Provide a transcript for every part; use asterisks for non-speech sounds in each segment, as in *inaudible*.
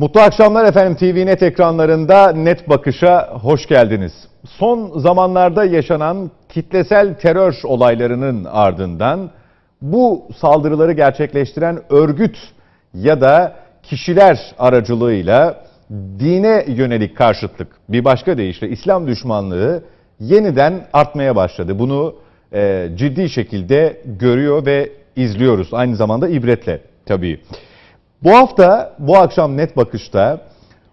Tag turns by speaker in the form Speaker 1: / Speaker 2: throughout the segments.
Speaker 1: Mutlu akşamlar efendim TV Net ekranlarında Net Bakış'a hoş geldiniz. Son zamanlarda yaşanan kitlesel terör olaylarının ardından bu saldırıları gerçekleştiren örgüt ya da kişiler aracılığıyla dine yönelik karşıtlık bir başka deyişle İslam düşmanlığı yeniden artmaya başladı. Bunu e, ciddi şekilde görüyor ve izliyoruz aynı zamanda ibretle tabii. Bu hafta bu akşam net bakışta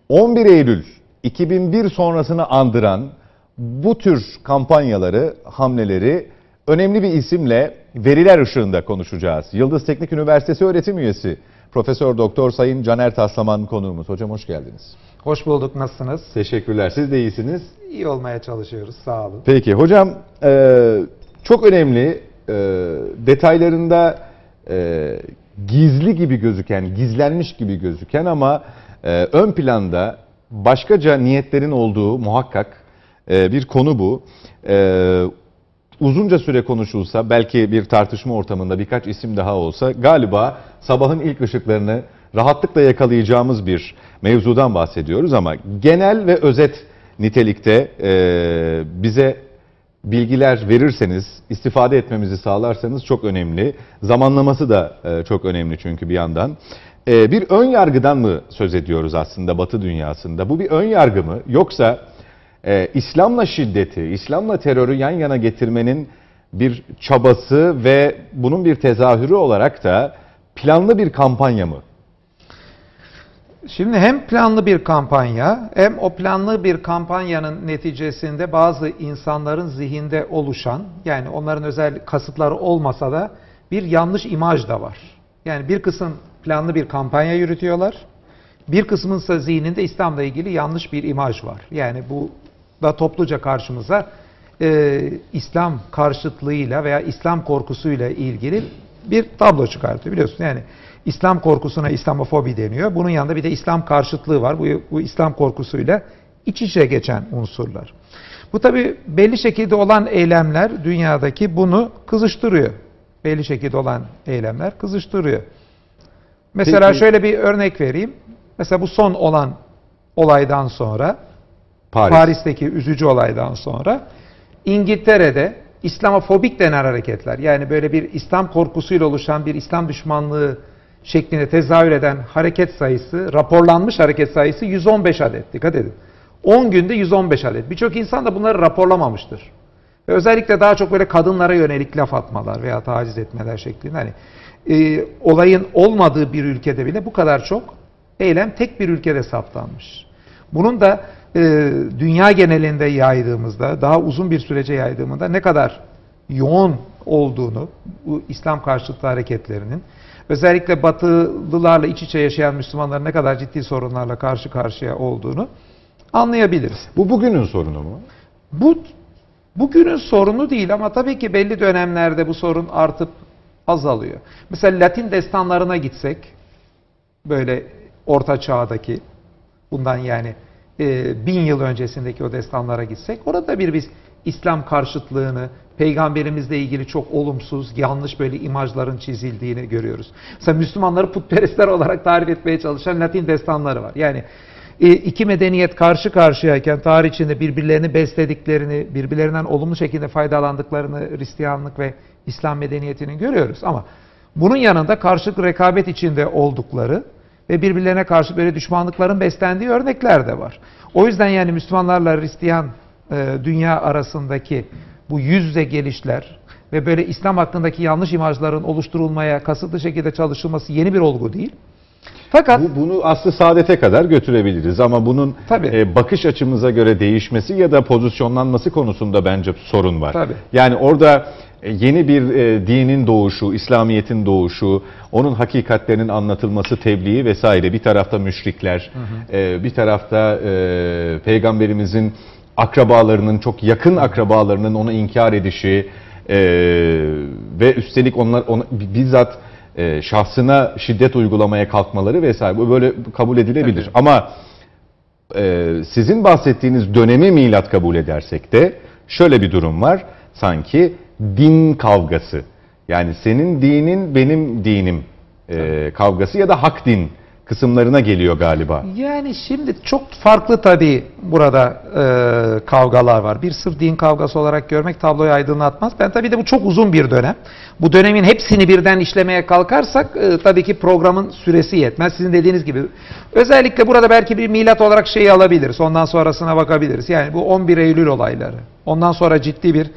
Speaker 1: 11 Eylül 2001 sonrasını andıran bu tür kampanyaları, hamleleri önemli bir isimle veriler ışığında konuşacağız. Yıldız Teknik Üniversitesi öğretim üyesi Profesör Doktor Sayın Caner Taslaman konuğumuz. Hocam hoş geldiniz.
Speaker 2: Hoş bulduk. Nasılsınız?
Speaker 1: Teşekkürler. Siz de iyisiniz.
Speaker 2: İyi olmaya çalışıyoruz. Sağ olun.
Speaker 1: Peki hocam e, çok önemli e, detaylarında e, gizli gibi gözüken, gizlenmiş gibi gözüken ama e, ön planda başkaca niyetlerin olduğu muhakkak e, bir konu bu. E, uzunca süre konuşulsa belki bir tartışma ortamında birkaç isim daha olsa galiba sabahın ilk ışıklarını rahatlıkla yakalayacağımız bir mevzudan bahsediyoruz ama genel ve özet nitelikte e, bize bilgiler verirseniz, istifade etmemizi sağlarsanız çok önemli. Zamanlaması da e, çok önemli çünkü bir yandan. E, bir ön yargıdan mı söz ediyoruz aslında Batı dünyasında? Bu bir ön yargı mı? Yoksa e, İslam'la şiddeti, İslam'la terörü yan yana getirmenin bir çabası ve bunun bir tezahürü olarak da planlı bir kampanya mı?
Speaker 2: Şimdi hem planlı bir kampanya hem o planlı bir kampanyanın neticesinde bazı insanların zihinde oluşan yani onların özel kasıtları olmasa da bir yanlış imaj da var. Yani bir kısım planlı bir kampanya yürütüyorlar. Bir kısmın ise zihninde İslam'la ilgili yanlış bir imaj var. Yani bu da topluca karşımıza e, İslam karşıtlığıyla veya İslam korkusuyla ilgili bir tablo çıkartıyor biliyorsun. Yani İslam korkusuna İslamofobi deniyor. Bunun yanında bir de İslam karşıtlığı var. Bu, bu İslam korkusuyla iç içe geçen unsurlar. Bu tabi belli şekilde olan eylemler dünyadaki bunu kızıştırıyor. Belli şekilde olan eylemler kızıştırıyor. Mesela Peki. şöyle bir örnek vereyim. Mesela bu son olan olaydan sonra Paris. Paris'teki üzücü olaydan sonra İngiltere'de İslamofobik denen hareketler yani böyle bir İslam korkusuyla oluşan bir İslam düşmanlığı şeklinde tezahür eden hareket sayısı, raporlanmış hareket sayısı 115 adet. Dikkat edin. 10 günde 115 adet. Birçok insan da bunları raporlamamıştır. Ve özellikle daha çok böyle kadınlara yönelik laf atmalar veya taciz etmeler şeklinde. Hani e, olayın olmadığı bir ülkede bile bu kadar çok eylem tek bir ülkede saptanmış. Bunun da e, dünya genelinde yaydığımızda, daha uzun bir sürece yaydığımızda ne kadar yoğun olduğunu bu İslam karşıtı hareketlerinin özellikle batılılarla iç içe yaşayan Müslümanların ne kadar ciddi sorunlarla karşı karşıya olduğunu anlayabiliriz.
Speaker 1: Bu bugünün sorunu mu?
Speaker 2: Bu bugünün sorunu değil ama tabii ki belli dönemlerde bu sorun artıp azalıyor. Mesela Latin destanlarına gitsek böyle orta çağdaki bundan yani e, bin yıl öncesindeki o destanlara gitsek orada bir biz İslam karşıtlığını, peygamberimizle ilgili çok olumsuz, yanlış böyle imajların çizildiğini görüyoruz. Mesela Müslümanları putperestler olarak tarif etmeye çalışan Latin destanları var. Yani e, iki medeniyet karşı karşıyayken tarih içinde birbirlerini beslediklerini, birbirlerinden olumlu şekilde faydalandıklarını Hristiyanlık ve İslam medeniyetinin görüyoruz. Ama bunun yanında karşılıklı rekabet içinde oldukları ve birbirlerine karşı böyle düşmanlıkların beslendiği örnekler de var. O yüzden yani Müslümanlarla Hristiyan e, dünya arasındaki bu yüzle gelişler ve böyle İslam hakkındaki yanlış imajların oluşturulmaya kasıtlı şekilde çalışılması yeni bir olgu değil.
Speaker 1: Fakat Bu, bunu aslı saadete kadar götürebiliriz ama bunun tabii. E, bakış açımıza göre değişmesi ya da pozisyonlanması konusunda bence sorun var. Tabii. Yani orada yeni bir e, dinin doğuşu, İslamiyet'in doğuşu, onun hakikatlerinin anlatılması, tebliği vesaire. Bir tarafta müşrikler, hı hı. E, bir tarafta e, peygamberimizin akrabalarının, çok yakın akrabalarının onu inkar edişi e, ve üstelik onlar ona, bizzat e, şahsına şiddet uygulamaya kalkmaları vesaire bu böyle kabul edilebilir. Evet. Ama e, sizin bahsettiğiniz dönemi milat kabul edersek de şöyle bir durum var. Sanki din kavgası. Yani senin dinin benim dinim e, kavgası ya da hak din kısımlarına geliyor galiba.
Speaker 2: Yani şimdi çok farklı tabii burada e, kavgalar var. Bir sırf din kavgası olarak görmek tabloyu aydınlatmaz. Ben tabii de bu çok uzun bir dönem. Bu dönemin hepsini birden işlemeye kalkarsak e, tabii ki programın süresi yetmez. Sizin dediğiniz gibi. Özellikle burada belki bir milat olarak şeyi alabiliriz. Ondan sonrasına bakabiliriz. Yani bu 11 Eylül olayları. Ondan sonra ciddi bir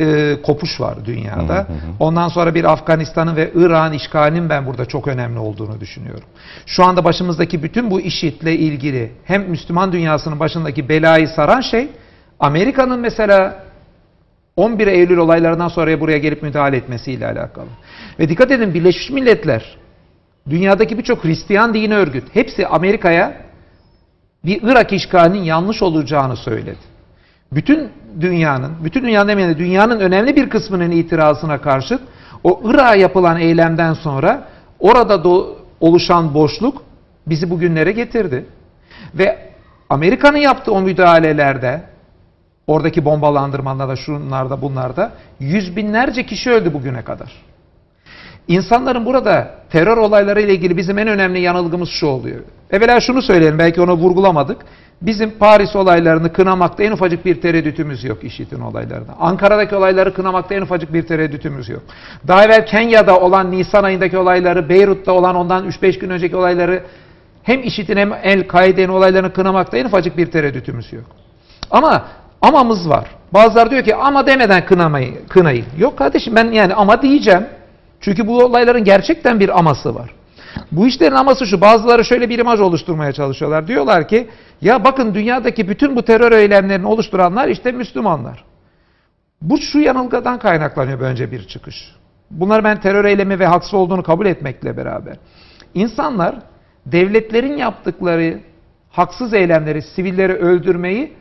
Speaker 2: e, kopuş var dünyada. Ondan sonra bir Afganistan'ın ve Irak'ın işgalinin ben burada çok önemli olduğunu düşünüyorum. Şu anda başımızdaki bütün bu işitle ilgili hem Müslüman dünyasının başındaki belayı saran şey Amerika'nın mesela 11 Eylül olaylarından sonra buraya gelip müdahale etmesiyle alakalı. Ve dikkat edin Birleşmiş Milletler dünyadaki birçok Hristiyan dini örgüt hepsi Amerika'ya bir Irak işgalinin yanlış olacağını söyledi bütün dünyanın, bütün dünyanın demeyelim de dünyanın önemli bir kısmının itirazına karşıt o Irak'a yapılan eylemden sonra orada oluşan boşluk bizi bugünlere getirdi. Ve Amerika'nın yaptığı o müdahalelerde oradaki bombalandırmalarda, şunlarda, bunlarda yüz binlerce kişi öldü bugüne kadar. İnsanların burada terör olayları ile ilgili bizim en önemli yanılgımız şu oluyor. Evvela şunu söyleyelim, belki onu vurgulamadık. Bizim Paris olaylarını kınamakta en ufacık bir tereddütümüz yok işitin olaylarında. Ankara'daki olayları kınamakta en ufacık bir tereddütümüz yok. Daha evvel Kenya'da olan Nisan ayındaki olayları, Beyrut'ta olan ondan 3-5 gün önceki olayları hem işitin hem El-Kaide'nin olaylarını kınamakta en ufacık bir tereddütümüz yok. Ama amamız var. Bazıları diyor ki ama demeden kınamayı, kınayın. Yok kardeşim ben yani ama diyeceğim. Çünkü bu olayların gerçekten bir aması var. Bu işlerin aması şu. Bazıları şöyle bir imaj oluşturmaya çalışıyorlar. Diyorlar ki ya bakın dünyadaki bütün bu terör eylemlerini oluşturanlar işte Müslümanlar. Bu şu yanılgıdan kaynaklanıyor bence bir çıkış. Bunlar ben terör eylemi ve haksız olduğunu kabul etmekle beraber. İnsanlar devletlerin yaptıkları haksız eylemleri, sivilleri öldürmeyi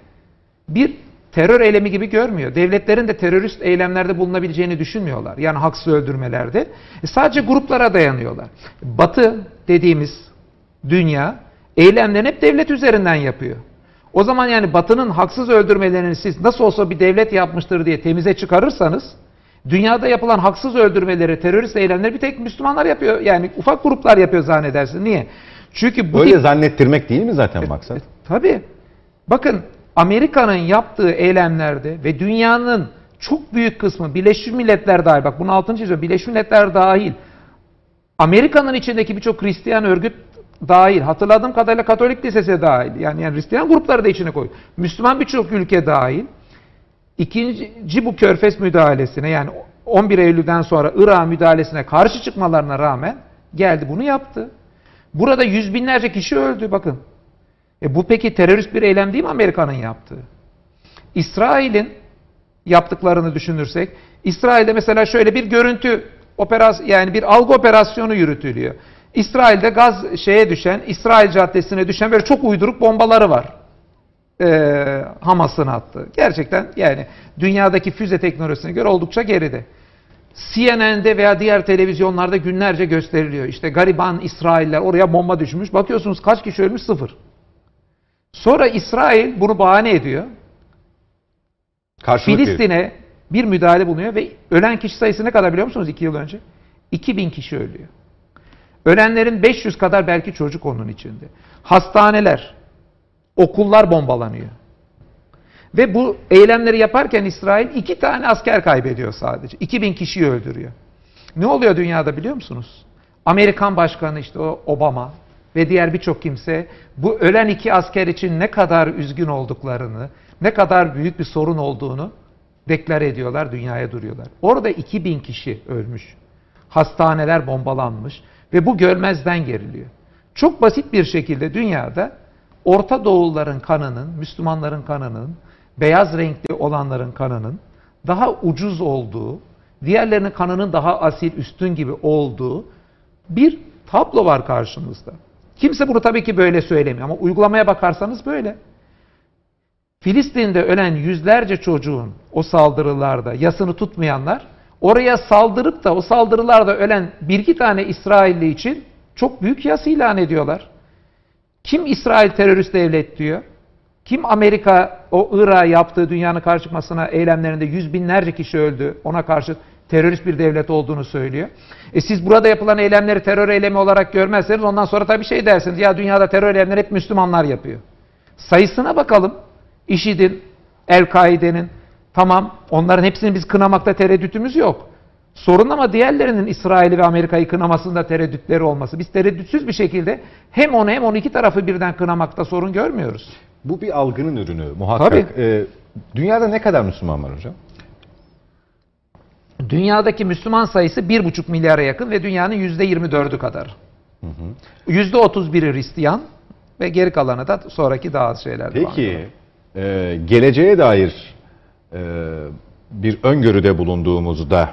Speaker 2: bir terör eylemi gibi görmüyor. Devletlerin de terörist eylemlerde bulunabileceğini düşünmüyorlar. Yani haksız öldürmelerde. E sadece gruplara dayanıyorlar. Batı dediğimiz dünya eylemlerini hep devlet üzerinden yapıyor. O zaman yani Batı'nın haksız öldürmelerini siz nasıl olsa bir devlet yapmıştır diye temize çıkarırsanız dünyada yapılan haksız öldürmeleri, terörist eylemleri bir tek Müslümanlar yapıyor. Yani ufak gruplar yapıyor zannedersin. Niye? Çünkü bu
Speaker 1: Böyle
Speaker 2: tip-
Speaker 1: zannettirmek değil mi zaten maksat?
Speaker 2: Tabii. Bakın Amerika'nın yaptığı eylemlerde ve dünyanın çok büyük kısmı Birleşmiş Milletler dahil bak bunu altını çiziyorum Birleşmiş Milletler dahil Amerika'nın içindeki birçok Hristiyan örgüt dahil hatırladığım kadarıyla Katolik Lisesi dahil yani, yani Hristiyan grupları da içine koy. Müslüman birçok ülke dahil ikinci bu körfez müdahalesine yani 11 Eylül'den sonra Irak müdahalesine karşı çıkmalarına rağmen geldi bunu yaptı. Burada yüz binlerce kişi öldü bakın. E bu peki terörist bir eylem değil mi Amerika'nın yaptığı? İsrail'in yaptıklarını düşünürsek, İsrail'de mesela şöyle bir görüntü operasyon yani bir algı operasyonu yürütülüyor. İsrail'de gaz şeye düşen, İsrail caddesine düşen böyle çok uyduruk bombaları var. Ee, Hamas'ın attığı. Gerçekten yani dünyadaki füze teknolojisine göre oldukça geride. CNN'de veya diğer televizyonlarda günlerce gösteriliyor. İşte gariban İsrailler oraya bomba düşmüş. Bakıyorsunuz kaç kişi ölmüş? Sıfır. Sonra İsrail bunu bahane ediyor.
Speaker 1: Karşılık.
Speaker 2: Filistin'e bir müdahale bulunuyor ve ölen kişi sayısı ne kadar biliyor musunuz 2 yıl önce? 2000 kişi ölüyor. Ölenlerin 500 kadar belki çocuk onun içinde. Hastaneler, okullar bombalanıyor. Ve bu eylemleri yaparken İsrail iki tane asker kaybediyor sadece. 2000 kişiyi öldürüyor. Ne oluyor dünyada biliyor musunuz? Amerikan başkanı işte o Obama ve diğer birçok kimse bu ölen iki asker için ne kadar üzgün olduklarını, ne kadar büyük bir sorun olduğunu deklar ediyorlar, dünyaya duruyorlar. Orada 2000 kişi ölmüş. Hastaneler bombalanmış ve bu görmezden geriliyor. Çok basit bir şekilde dünyada Orta Doğulların kanının, Müslümanların kanının, beyaz renkli olanların kanının daha ucuz olduğu, diğerlerinin kanının daha asil, üstün gibi olduğu bir tablo var karşımızda. Kimse bunu tabii ki böyle söylemiyor ama uygulamaya bakarsanız böyle. Filistin'de ölen yüzlerce çocuğun o saldırılarda yasını tutmayanlar oraya saldırıp da o saldırılarda ölen bir iki tane İsrailli için çok büyük yas ilan ediyorlar. Kim İsrail terörist devlet diyor? Kim Amerika o Irak'a yaptığı dünyanın karşı çıkmasına eylemlerinde yüz binlerce kişi öldü ona karşı terörist bir devlet olduğunu söylüyor. E siz burada yapılan eylemleri terör eylemi olarak görmezseniz ondan sonra tabii şey dersiniz. Ya dünyada terör eylemleri hep Müslümanlar yapıyor. Sayısına bakalım. IŞİD'in, El-Kaide'nin tamam onların hepsini biz kınamakta tereddütümüz yok. Sorun ama diğerlerinin İsrail'i ve Amerika'yı kınamasında tereddütleri olması. Biz tereddütsüz bir şekilde hem onu hem onu iki tarafı birden kınamakta sorun görmüyoruz.
Speaker 1: Bu bir algının ürünü muhakkak.
Speaker 2: Tabii.
Speaker 1: Ee, dünyada ne kadar Müslüman var hocam?
Speaker 2: Dünyadaki Müslüman sayısı 1,5 milyara yakın ve dünyanın %24'ü kadar. %31'i Hristiyan ve geri kalanı da sonraki daha az şeyler.
Speaker 1: Peki e, geleceğe dair e, bir öngörüde bulunduğumuzda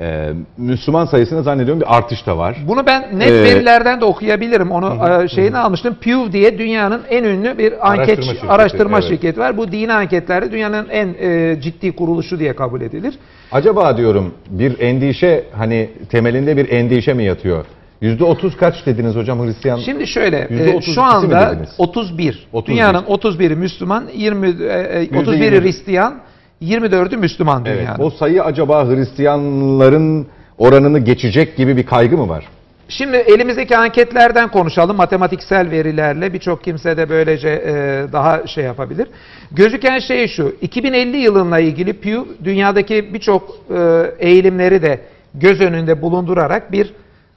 Speaker 1: e, Müslüman sayısını zannediyorum bir artış da var.
Speaker 2: Bunu ben net
Speaker 1: Ee,
Speaker 2: verilerden de okuyabilirim. Onu e, şeyini almıştım. Pew diye dünyanın en ünlü bir anket
Speaker 1: Araştırma
Speaker 2: araştırma,
Speaker 1: şirketi, evet.
Speaker 2: şirketi var. Bu dini anketlerde dünyanın en e, ciddi kuruluşu diye kabul edilir.
Speaker 1: Acaba diyorum bir endişe hani temelinde bir endişe mi yatıyor? Yüzde otuz kaç dediniz hocam Hristiyan?
Speaker 2: Şimdi şöyle, e,
Speaker 1: %32
Speaker 2: şu anda
Speaker 1: dediniz?
Speaker 2: 31.
Speaker 1: 31.
Speaker 2: Dünyanın 31'i Müslüman, 20 e, e,
Speaker 1: Yüzde
Speaker 2: 31'i
Speaker 1: yirmi.
Speaker 2: Hristiyan, 24'ü Müslüman
Speaker 1: evet,
Speaker 2: dünyanın.
Speaker 1: o sayı acaba Hristiyanların oranını geçecek gibi bir kaygı mı var?
Speaker 2: Şimdi elimizdeki anketlerden konuşalım. Matematiksel verilerle birçok kimse de böylece e, daha şey yapabilir. Gözüken şey şu. 2050 yılınla ilgili Pew dünyadaki birçok e, eğilimleri de göz önünde bulundurarak bir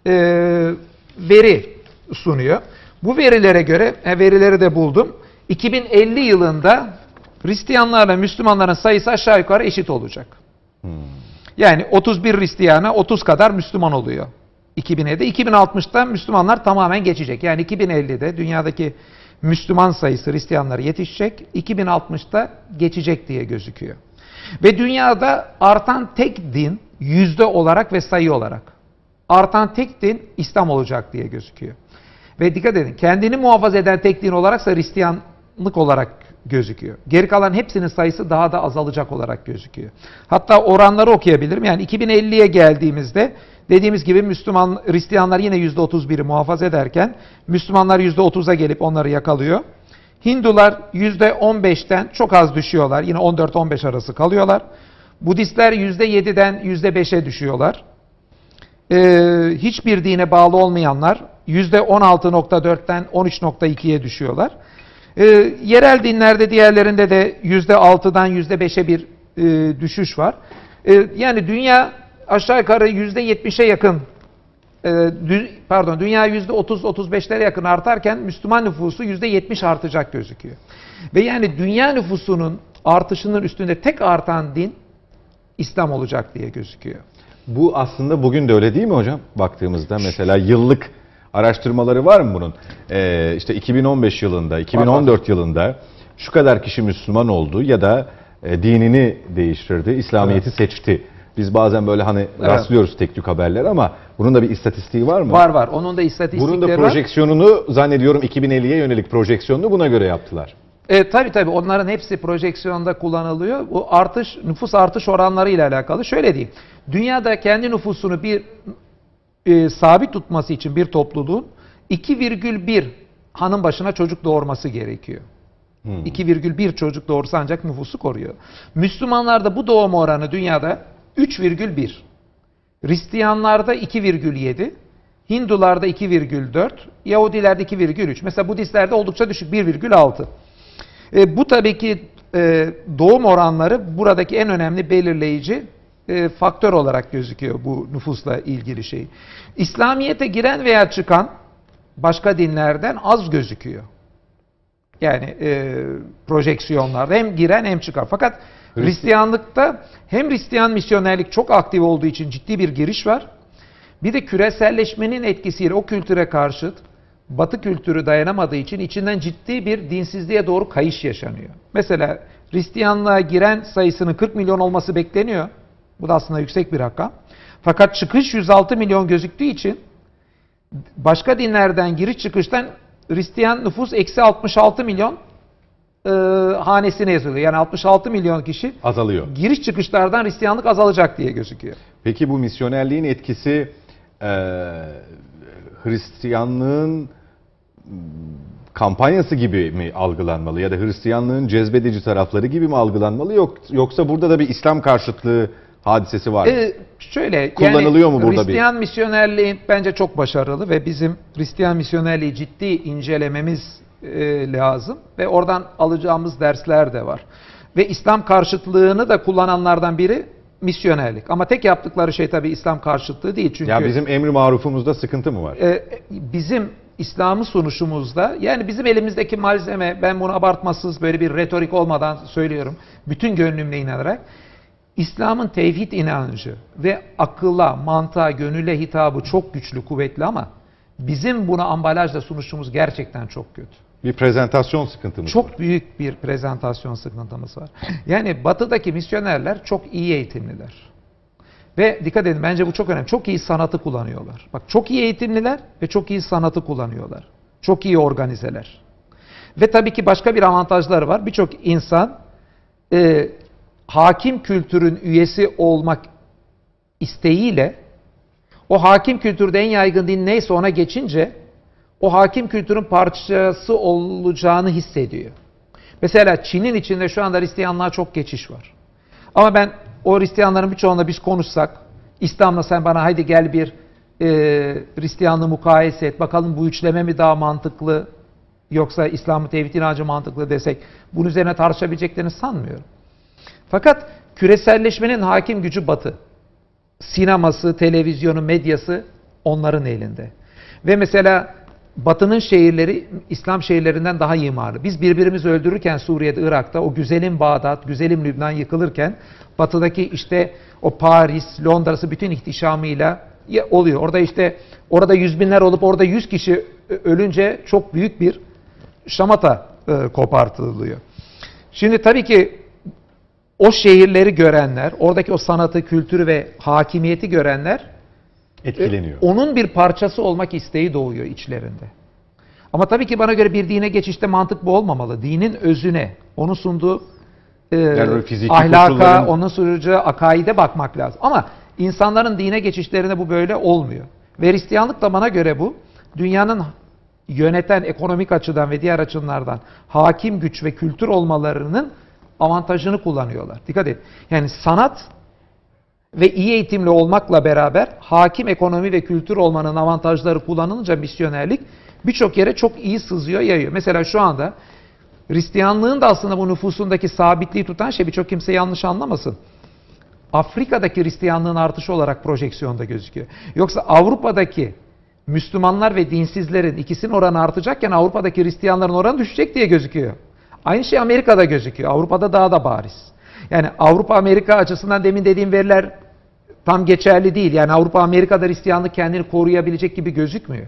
Speaker 2: e, veri sunuyor. Bu verilere göre e, verileri de buldum. 2050 yılında Hristiyanlarla Müslümanların sayısı aşağı yukarı eşit olacak. Yani 31 Hristiyana 30 kadar Müslüman oluyor. 2050'de. 2060'da Müslümanlar tamamen geçecek. Yani 2050'de dünyadaki Müslüman sayısı Hristiyanlar yetişecek. 2060'da geçecek diye gözüküyor. Ve dünyada artan tek din yüzde olarak ve sayı olarak artan tek din İslam olacak diye gözüküyor. Ve dikkat edin kendini muhafaza eden tek din olaraksa Hristiyanlık olarak gözüküyor. Geri kalan hepsinin sayısı daha da azalacak olarak gözüküyor. Hatta oranları okuyabilirim. Yani 2050'ye geldiğimizde dediğimiz gibi Müslüman Hristiyanlar yine %31'i muhafaza ederken Müslümanlar %30'a gelip onları yakalıyor. Hindular %15'ten çok az düşüyorlar. Yine 14-15 arası kalıyorlar. Budistler %7'den %5'e düşüyorlar. Ee, hiçbir dine bağlı olmayanlar %16.4'ten 13.2'ye düşüyorlar. Ee, yerel dinlerde diğerlerinde de %6'dan %5'e bir e, düşüş var. Ee, yani dünya aşağı yukarı %70'e yakın e, pardon dünya %30-35'lere yakın artarken Müslüman nüfusu %70 artacak gözüküyor. Ve yani dünya nüfusunun artışının üstünde tek artan din İslam olacak diye gözüküyor.
Speaker 1: Bu aslında bugün de öyle değil mi hocam? Baktığımızda mesela yıllık araştırmaları var mı bunun? Ee, işte 2015 yılında, 2014 yılında şu kadar kişi Müslüman oldu ya da e, dinini değiştirdi, İslamiyet'i seçti. Biz bazen böyle hani rastlıyoruz tek tük haberler ama bunun da bir istatistiği var mı?
Speaker 2: Var var. Onun da istatistikleri
Speaker 1: Bunun da
Speaker 2: var.
Speaker 1: projeksiyonunu zannediyorum 2050'ye yönelik projeksiyonunu buna göre yaptılar.
Speaker 2: E, tabii tabii onların hepsi projeksiyonda kullanılıyor. Bu artış nüfus artış oranları ile alakalı. Şöyle diyeyim. Dünyada kendi nüfusunu bir e, sabit tutması için bir topluluğun 2,1 hanım başına çocuk doğurması gerekiyor. 2,1 çocuk doğursa ancak nüfusu koruyor. Müslümanlarda bu doğum oranı dünyada 3,1. Hristiyanlarda 2,7. Hindularda 2,4. Yahudilerde 2,3. Mesela Budistlerde oldukça düşük 1,6. E, bu tabii ki e, doğum oranları buradaki en önemli belirleyici e, faktör olarak gözüküyor bu nüfusla ilgili şey. İslamiyet'e giren veya çıkan başka dinlerden az gözüküyor. Yani e, projeksiyonlarda hem giren hem çıkan. Fakat Hristiyanlıkta hem Hristiyan misyonerlik çok aktif olduğu için ciddi bir giriş var. Bir de küreselleşmenin etkisiyle o kültüre karşıt Batı kültürü dayanamadığı için içinden ciddi bir dinsizliğe doğru kayış yaşanıyor. Mesela Hristiyanlığa giren sayısının 40 milyon olması bekleniyor. Bu da aslında yüksek bir rakam. Fakat çıkış 106 milyon gözüktüğü için başka dinlerden giriş çıkıştan Hristiyan nüfus eksi 66 milyon e, hanesine yazılıyor. Yani 66 milyon kişi
Speaker 1: Azalıyor.
Speaker 2: giriş çıkışlardan Hristiyanlık azalacak diye gözüküyor.
Speaker 1: Peki bu misyonerliğin etkisi e, Hristiyanlığın kampanyası gibi mi algılanmalı ya da Hristiyanlığın cezbedici tarafları gibi mi algılanmalı yok yoksa burada da bir İslam karşıtlığı hadisesi var.
Speaker 2: Ee, şöyle
Speaker 1: Kullanılıyor mu burada bir-
Speaker 2: Hristiyan misyonerliği bence çok başarılı ve bizim Hristiyan misyonerliği ciddi incelememiz e, lazım ve oradan alacağımız dersler de var. Ve İslam karşıtlığını da kullananlardan biri misyonerlik. Ama tek yaptıkları şey tabii İslam karşıtlığı değil çünkü
Speaker 1: ya bizim emri marufumuzda sıkıntı mı var?
Speaker 2: e, bizim İslam'ı sunuşumuzda yani bizim elimizdeki malzeme ben bunu abartmasız böyle bir retorik olmadan söylüyorum. Bütün gönlümle inanarak İslam'ın tevhid inancı ve akılla, mantığa, gönüle hitabı çok güçlü, kuvvetli ama bizim bunu ambalajla sunuşumuz gerçekten çok kötü.
Speaker 1: Bir prezentasyon sıkıntımız var.
Speaker 2: Çok büyük bir prezentasyon sıkıntımız var. Yani batıdaki misyonerler çok iyi eğitimliler. Ve dikkat edin bence bu çok önemli. Çok iyi sanatı kullanıyorlar. Bak çok iyi eğitimliler ve çok iyi sanatı kullanıyorlar. Çok iyi organizeler. Ve tabii ki başka bir avantajları var. Birçok insan e, hakim kültürün üyesi olmak isteğiyle o hakim kültürde en yaygın din neyse ona geçince o hakim kültürün parçası olacağını hissediyor. Mesela Çin'in içinde şu anda Hristiyanlığa çok geçiş var. Ama ben o Hristiyanların birçoğunda biz konuşsak, İslam'la sen bana haydi gel bir e, Hristiyanlığı mukayese et, bakalım bu üçleme mi daha mantıklı yoksa İslam'ın tevhid inancı mantıklı desek bunun üzerine tartışabileceklerini sanmıyorum. Fakat küreselleşmenin hakim gücü batı. Sineması, televizyonu, medyası onların elinde. Ve mesela Batı'nın şehirleri İslam şehirlerinden daha imarlı. Biz birbirimizi öldürürken Suriye'de, Irak'ta o güzelim Bağdat, güzelim Lübnan yıkılırken Batı'daki işte o Paris, Londra'sı bütün ihtişamıyla oluyor. Orada işte orada yüz binler olup orada yüz kişi ölünce çok büyük bir şamata e, kopartılıyor. Şimdi tabii ki o şehirleri görenler, oradaki o sanatı, kültürü ve hakimiyeti görenler
Speaker 1: Etkileniyor.
Speaker 2: onun bir parçası olmak isteği doğuyor içlerinde. Ama tabii ki bana göre bir dine geçişte mantık bu olmamalı. Dinin özüne, onun sunduğu e,
Speaker 1: fiziki
Speaker 2: ahlaka,
Speaker 1: koşulların-
Speaker 2: onun sunacağı akaide bakmak lazım. Ama insanların dine geçişlerinde bu böyle olmuyor. Ve Hristiyanlık da bana göre bu. Dünyanın yöneten ekonomik açıdan ve diğer açılardan hakim güç ve kültür olmalarının avantajını kullanıyorlar. Dikkat edin. Yani sanat ve iyi eğitimli olmakla beraber hakim ekonomi ve kültür olmanın avantajları kullanılınca misyonerlik birçok yere çok iyi sızıyor, yayıyor. Mesela şu anda Hristiyanlığın da aslında bu nüfusundaki sabitliği tutan şey birçok kimse yanlış anlamasın. Afrika'daki Hristiyanlığın artışı olarak projeksiyonda gözüküyor. Yoksa Avrupa'daki Müslümanlar ve dinsizlerin ikisinin oranı artacakken Avrupa'daki Hristiyanların oranı düşecek diye gözüküyor. Aynı şey Amerika'da gözüküyor. Avrupa'da daha da bariz. Yani Avrupa Amerika açısından demin dediğim veriler tam geçerli değil. Yani Avrupa Amerika'da Hristiyanlık kendini koruyabilecek gibi gözükmüyor.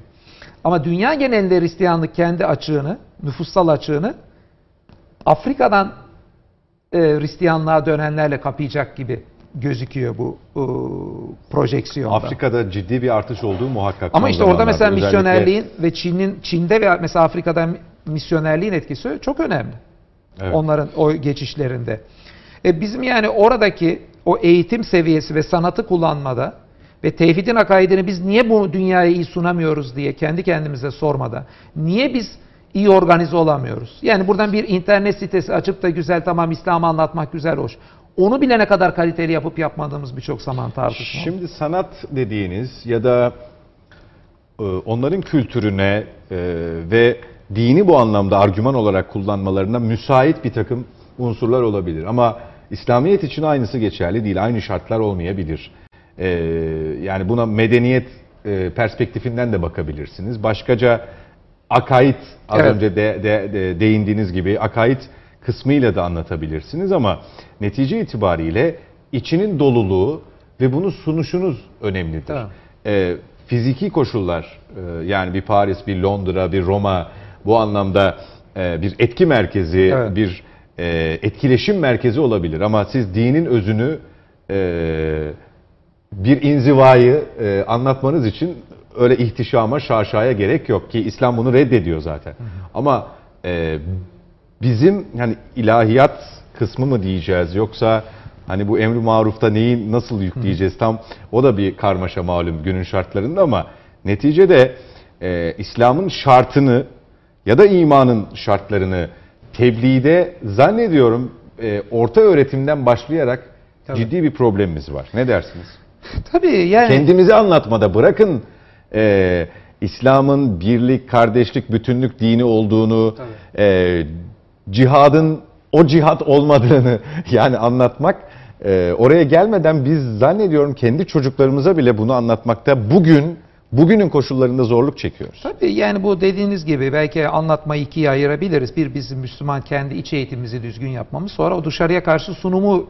Speaker 2: Ama dünya genelinde Hristiyanlık kendi açığını, nüfussal açığını Afrika'dan e, Hristiyanlığa dönenlerle kapayacak gibi gözüküyor bu e, projeksiyonda.
Speaker 1: Afrika'da ciddi bir artış olduğu muhakkak.
Speaker 2: Ama işte orada mesela
Speaker 1: Özellikle-
Speaker 2: misyonerliğin ve Çin'in Çin'de ve mesela Afrika'da misyonerliğin etkisi çok önemli.
Speaker 1: Evet.
Speaker 2: Onların o geçişlerinde. E bizim yani oradaki o eğitim seviyesi ve sanatı kullanmada ve tevhidin akaidini biz niye bu dünyaya iyi sunamıyoruz diye kendi kendimize sormada niye biz iyi organize olamıyoruz? Yani buradan bir internet sitesi açıp da güzel tamam İslam'ı anlatmak güzel hoş. Onu bile ne kadar kaliteli yapıp yapmadığımız birçok zaman tartışma.
Speaker 1: Şimdi sanat dediğiniz ya da e, onların kültürüne e, ve dini bu anlamda argüman olarak kullanmalarına müsait bir takım unsurlar olabilir. Ama İslamiyet için aynısı geçerli değil. Aynı şartlar olmayabilir. E, yani buna medeniyet e, perspektifinden de bakabilirsiniz. Başkaca akaid az
Speaker 2: Evet.
Speaker 1: önce de, de- de- değindiğiniz gibi akaid kısmıyla da anlatabilirsiniz ama netice itibariyle içinin doluluğu ve bunu sunuşunuz önemlidir.
Speaker 2: Tamam.
Speaker 1: Ee, fiziki koşullar e, yani bir Paris, bir Londra, bir Roma bu anlamda e, bir etki merkezi,
Speaker 2: Evet.
Speaker 1: bir e, etkileşim merkezi olabilir. Ama siz dinin özünü e, bir inzivayı e, anlatmanız için öyle ihtişama, şaşaya gerek yok ki İslam bunu reddediyor zaten. Ama e, bizim hani ilahiyat kısmı mı diyeceğiz yoksa hani bu emri marufta neyi nasıl yükleyeceğiz? Tam o da bir karmaşa malum günün şartlarında ama neticede e, İslam'ın şartını ya da imanın şartlarını tebliğde zannediyorum e, orta öğretimden başlayarak
Speaker 2: Tabii.
Speaker 1: ciddi bir problemimiz var. Ne dersiniz? *laughs*
Speaker 2: Tabii yani
Speaker 1: Kendimizi anlatmada bırakın e, İslam'ın birlik, kardeşlik, bütünlük dini olduğunu, e, cihadın o cihat olmadığını *laughs* yani anlatmak e, oraya gelmeden biz zannediyorum kendi çocuklarımıza bile bunu anlatmakta bugün bugünün koşullarında zorluk çekiyoruz.
Speaker 2: Tabii yani bu dediğiniz gibi belki anlatmayı ikiye ayırabiliriz. Bir bizim Müslüman kendi iç eğitimimizi düzgün yapmamız. Sonra o dışarıya karşı sunumu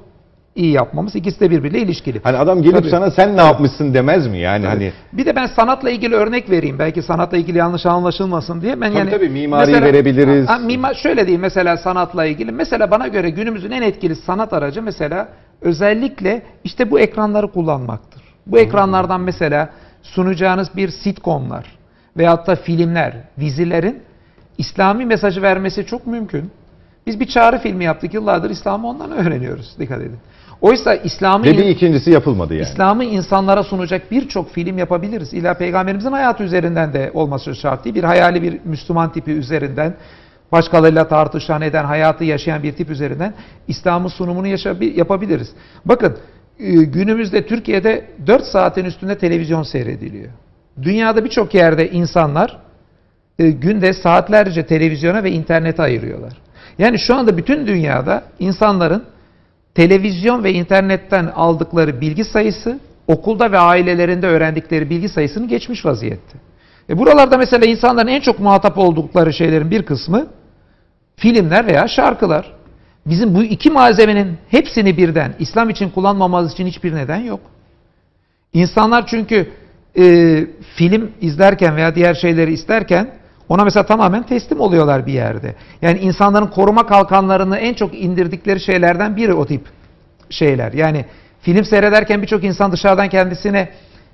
Speaker 2: iyi yapmamız. İkisi de birbiriyle ilişkili.
Speaker 1: Hani adam gelip
Speaker 2: Tabii.
Speaker 1: sana sen ne yapmışsın demez mi? Yani hani
Speaker 2: Bir de ben sanatla ilgili örnek vereyim. Belki sanatla ilgili yanlış anlaşılmasın diye. Ben
Speaker 1: Tabii
Speaker 2: yani
Speaker 1: tabii, mimariyi verebiliriz.
Speaker 2: Ha, mimar şöyle diyeyim mesela sanatla ilgili. Mesela bana göre günümüzün en etkili sanat aracı mesela özellikle işte bu ekranları kullanmaktır. Bu ekranlardan mesela sunacağınız bir sitcomlar veyahut da filmler, dizilerin İslami mesajı vermesi çok mümkün. Biz bir çağrı filmi yaptık. Yıllardır İslam'ı ondan öğreniyoruz. Dikkat edin. Oysa İslam'ı
Speaker 1: bir ikincisi yapılmadı yani.
Speaker 2: İslam'ı insanlara sunacak birçok film yapabiliriz. İlla peygamberimizin hayatı üzerinden de olması şart değil. Bir hayali bir Müslüman tipi üzerinden, başkalarıyla tartışan eden, hayatı yaşayan bir tip üzerinden İslam'ın sunumunu yapabiliriz. Bakın günümüzde Türkiye'de 4 saatin üstünde televizyon seyrediliyor. Dünyada birçok yerde insanlar e, günde saatlerce televizyona ve internete ayırıyorlar. Yani şu anda bütün dünyada insanların televizyon ve internetten aldıkları bilgi sayısı okulda ve ailelerinde öğrendikleri bilgi sayısını geçmiş vaziyette. E buralarda mesela insanların en çok muhatap oldukları şeylerin bir kısmı filmler veya şarkılar. Bizim bu iki malzemenin hepsini birden İslam için kullanmamamız için hiçbir neden yok. İnsanlar çünkü e, film izlerken veya diğer şeyleri isterken ona mesela tamamen teslim oluyorlar bir yerde. Yani insanların koruma kalkanlarını en çok indirdikleri şeylerden biri o tip şeyler. Yani film seyrederken birçok insan dışarıdan kendisine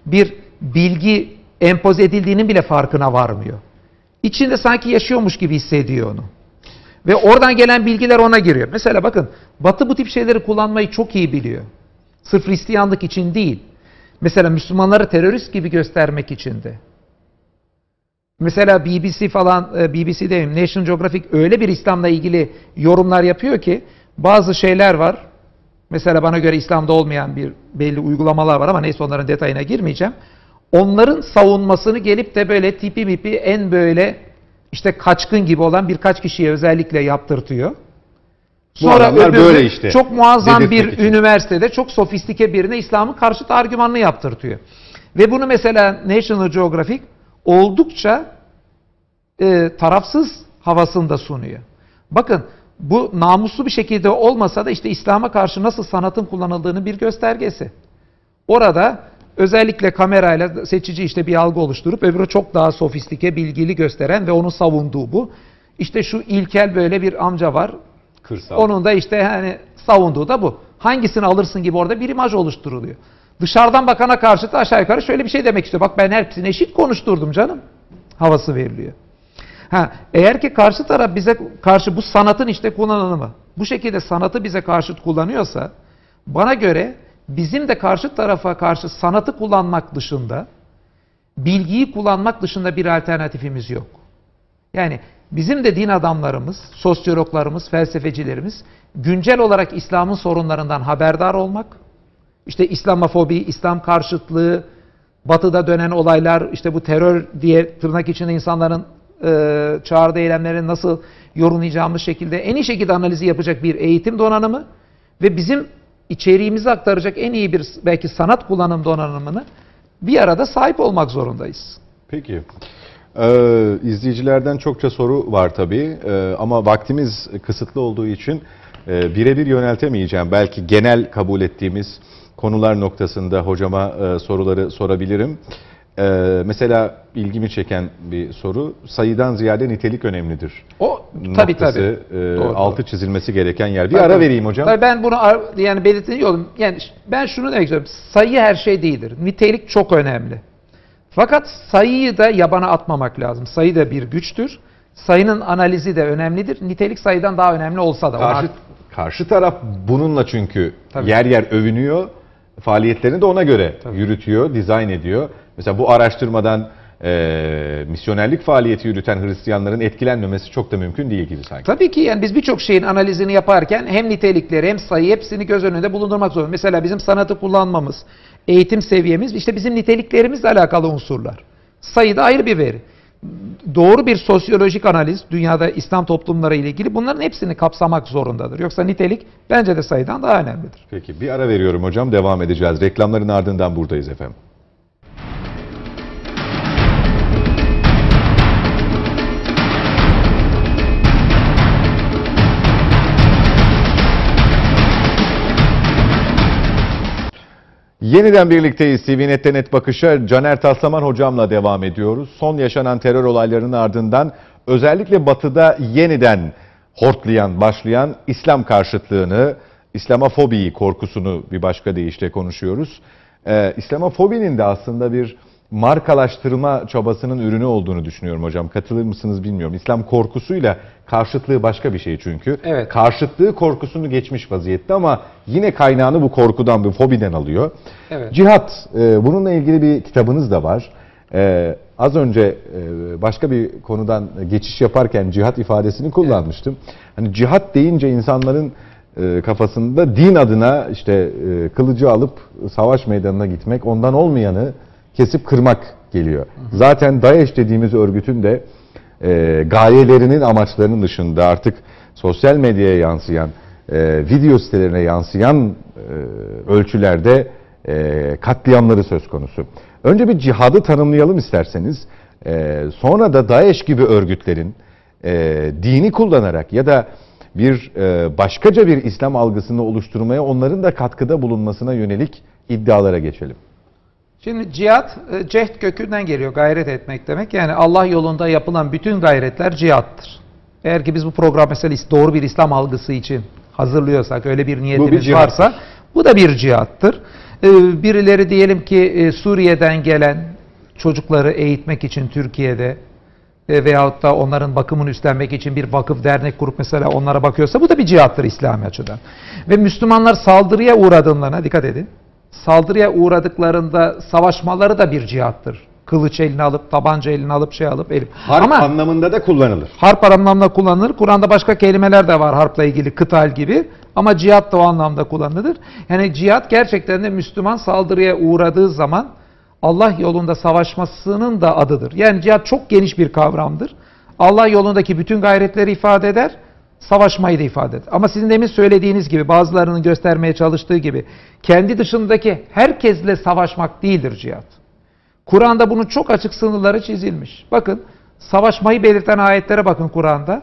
Speaker 2: bir bilgi empoze edildiğinin bile farkına varmıyor. İçinde sanki yaşıyormuş gibi hissediyor onu. Ve oradan gelen bilgiler ona giriyor. Mesela bakın Batı bu tip şeyleri kullanmayı çok iyi biliyor. Sırf Hristiyanlık için değil. Mesela Müslümanları terörist gibi göstermek için de. Mesela BBC falan, e, BBC demeyeyim, National Geographic öyle bir İslam'la ilgili yorumlar yapıyor ki bazı şeyler var. Mesela bana göre İslam'da olmayan bir belli uygulamalar var ama neyse onların detayına girmeyeceğim. Onların savunmasını gelip de böyle tipi mipi en böyle işte kaçkın gibi olan birkaç kişiye özellikle yaptırtıyor.
Speaker 1: Adamlar
Speaker 2: öbürü
Speaker 1: böyle işte,
Speaker 2: Çok muazzam bir
Speaker 1: için.
Speaker 2: üniversitede çok sofistike birine İslam'ın karşıt argümanını yaptırtıyor. Ve bunu mesela National Geographic oldukça e, tarafsız havasında sunuyor. Bakın bu namuslu bir şekilde olmasa da işte İslam'a karşı nasıl sanatın kullanıldığını bir göstergesi. Orada özellikle kamerayla seçici işte bir algı oluşturup öbürü çok daha sofistike, bilgili gösteren ve onun savunduğu bu. İşte şu ilkel böyle bir amca var.
Speaker 1: Kırsal.
Speaker 2: Onun da işte hani savunduğu da bu. Hangisini alırsın gibi orada bir imaj oluşturuluyor. Dışarıdan bakana karşı da aşağı yukarı şöyle bir şey demek istiyor. Bak ben hepsini eşit konuşturdum canım. Havası veriliyor. Ha, eğer ki karşı taraf bize karşı bu sanatın işte kullanımı, bu şekilde sanatı bize karşıt kullanıyorsa, bana göre bizim de karşı tarafa karşı sanatı kullanmak dışında, bilgiyi kullanmak dışında bir alternatifimiz yok. Yani bizim de din adamlarımız, sosyologlarımız, felsefecilerimiz güncel olarak İslam'ın sorunlarından haberdar olmak, işte İslamofobi, İslam karşıtlığı, batıda dönen olaylar, işte bu terör diye tırnak içinde insanların e, çağrıda eylemlerini nasıl yorumlayacağımız şekilde en iyi şekilde analizi yapacak bir eğitim donanımı ve bizim içeriğimizi aktaracak en iyi bir belki sanat kullanım donanımını bir arada sahip olmak zorundayız.
Speaker 1: Peki. Ee, izleyicilerden çokça soru var tabii Ee, ama vaktimiz kısıtlı olduğu için e, birebir yöneltemeyeceğim. Belki genel kabul ettiğimiz konular noktasında hocama e, soruları sorabilirim. Ee, mesela ilgimi çeken bir soru, sayıdan ziyade nitelik önemlidir.
Speaker 2: O tabii
Speaker 1: Noktası,
Speaker 2: tabii.
Speaker 1: e,
Speaker 2: Doğru,
Speaker 1: altı
Speaker 2: doğru.
Speaker 1: çizilmesi gereken yer. Bir
Speaker 2: Tabii,
Speaker 1: ara vereyim hocam.
Speaker 2: Tabii ben bunu yani belirtiyorum. Yani ben şunu demek istiyorum. Sayı her şey değildir. Nitelik çok önemli. Fakat sayıyı da yabana atmamak lazım. Sayı da bir güçtür. Sayının analizi de önemlidir. Nitelik sayıdan daha önemli olsa da. Ona-
Speaker 1: Karşı, karşı taraf bununla çünkü
Speaker 2: Tabii.
Speaker 1: yer yer övünüyor. Faaliyetlerini de ona göre yürütüyor, dizayn ediyor. Mesela bu araştırmadan e, misyonerlik faaliyeti yürüten Hristiyanların etkilenmemesi çok da mümkün değil gibi sanki.
Speaker 2: Tabii ki yani biz birçok şeyin analizini yaparken hem nitelikleri hem sayı hepsini göz önünde bulundurmak zorundayız. Mesela bizim sanatı kullanmamız, eğitim seviyemiz işte bizim niteliklerimizle alakalı unsurlar. Sayı da ayrı bir veri. Doğru bir sosyolojik analiz dünyada İslam toplumları ile ilgili bunların hepsini kapsamak zorundadır. Yoksa nitelik bence de sayıdan daha önemlidir.
Speaker 1: Peki bir ara veriyorum hocam devam edeceğiz. Reklamların ardından buradayız efendim. Yeniden birlikteyiz. TVNet'te net bakışa Caner Taslaman hocamla devam ediyoruz. Son yaşanan terör olaylarının ardından özellikle batıda yeniden hortlayan, başlayan İslam karşıtlığını, İslamofobiyi, korkusunu bir başka deyişle konuşuyoruz. Ee, İslamofobinin de aslında bir markalaştırma çabasının ürünü olduğunu düşünüyorum hocam. Katılır mısınız bilmiyorum. İslam korkusuyla karşıtlığı başka bir şey çünkü.
Speaker 2: Evet.
Speaker 1: Karşıtlığı korkusunu geçmiş vaziyette ama yine kaynağını bu korkudan, bu fobiden alıyor.
Speaker 2: Evet.
Speaker 1: Cihat, e, bununla ilgili bir kitabınız da var. E, az önce e, başka bir konudan geçiş yaparken cihat ifadesini kullanmıştım. Hani cihat deyince insanların e, kafasında din adına işte e, kılıcı alıp savaş meydanına gitmek, ondan olmayanı kesip kırmak geliyor. Zaten DAEŞ dediğimiz örgütün de e, gayelerinin amaçlarının dışında artık sosyal medyaya yansıyan, e, video sitelerine yansıyan e, ölçülerde e, katliamları söz konusu. Önce bir cihadı tanımlayalım isterseniz. E, sonra da DAEŞ gibi örgütlerin e, dini kullanarak ya da bir e, başkaca bir İslam algısını oluşturmaya onların da katkıda bulunmasına yönelik iddialara geçelim.
Speaker 2: Şimdi cihat, e, cehd kökünden geliyor. Gayret etmek demek. Yani Allah yolunda yapılan bütün gayretler cihattır. Eğer ki biz bu program mesela doğru bir İslam algısı için hazırlıyorsak, öyle bir niyetimiz
Speaker 1: cihattır.
Speaker 2: varsa bu da bir cihattır. Ee, Birileri diyelim ki e, Suriye'den gelen çocukları eğitmek için Türkiye'de e, veyahut da onların bakımını üstlenmek için bir vakıf dernek kurup mesela onlara bakıyorsa bu da bir cihattır İslami açıdan. Ve Müslümanlar saldırıya uğradığlarına dikkat edin. Saldırıya uğradıklarında savaşmaları da bir cihattır. Kılıç eline alıp, tabanca eline alıp, şey alıp, elip.
Speaker 1: Harp
Speaker 2: Ama
Speaker 1: anlamında da kullanılır.
Speaker 2: harp anlamda kullanılır. Kur'an'da başka kelimeler de var harpla ilgili, kıtal gibi. Ama cihat da o anlamda kullanılır. Yani cihat gerçekten de Müslüman saldırıya uğradığı zaman Allah yolunda savaşmasının da adıdır. Yani cihat çok geniş bir kavramdır. Allah yolundaki bütün gayretleri ifade eder, savaşmayı da ifade eder. Ama sizin demin söylediğiniz gibi, bazılarının göstermeye çalıştığı gibi, kendi dışındaki herkesle savaşmak değildir cihat. Kur'an'da bunun çok açık sınırları çizilmiş. Bakın, savaşmayı belirten ayetlere bakın Kur'an'da.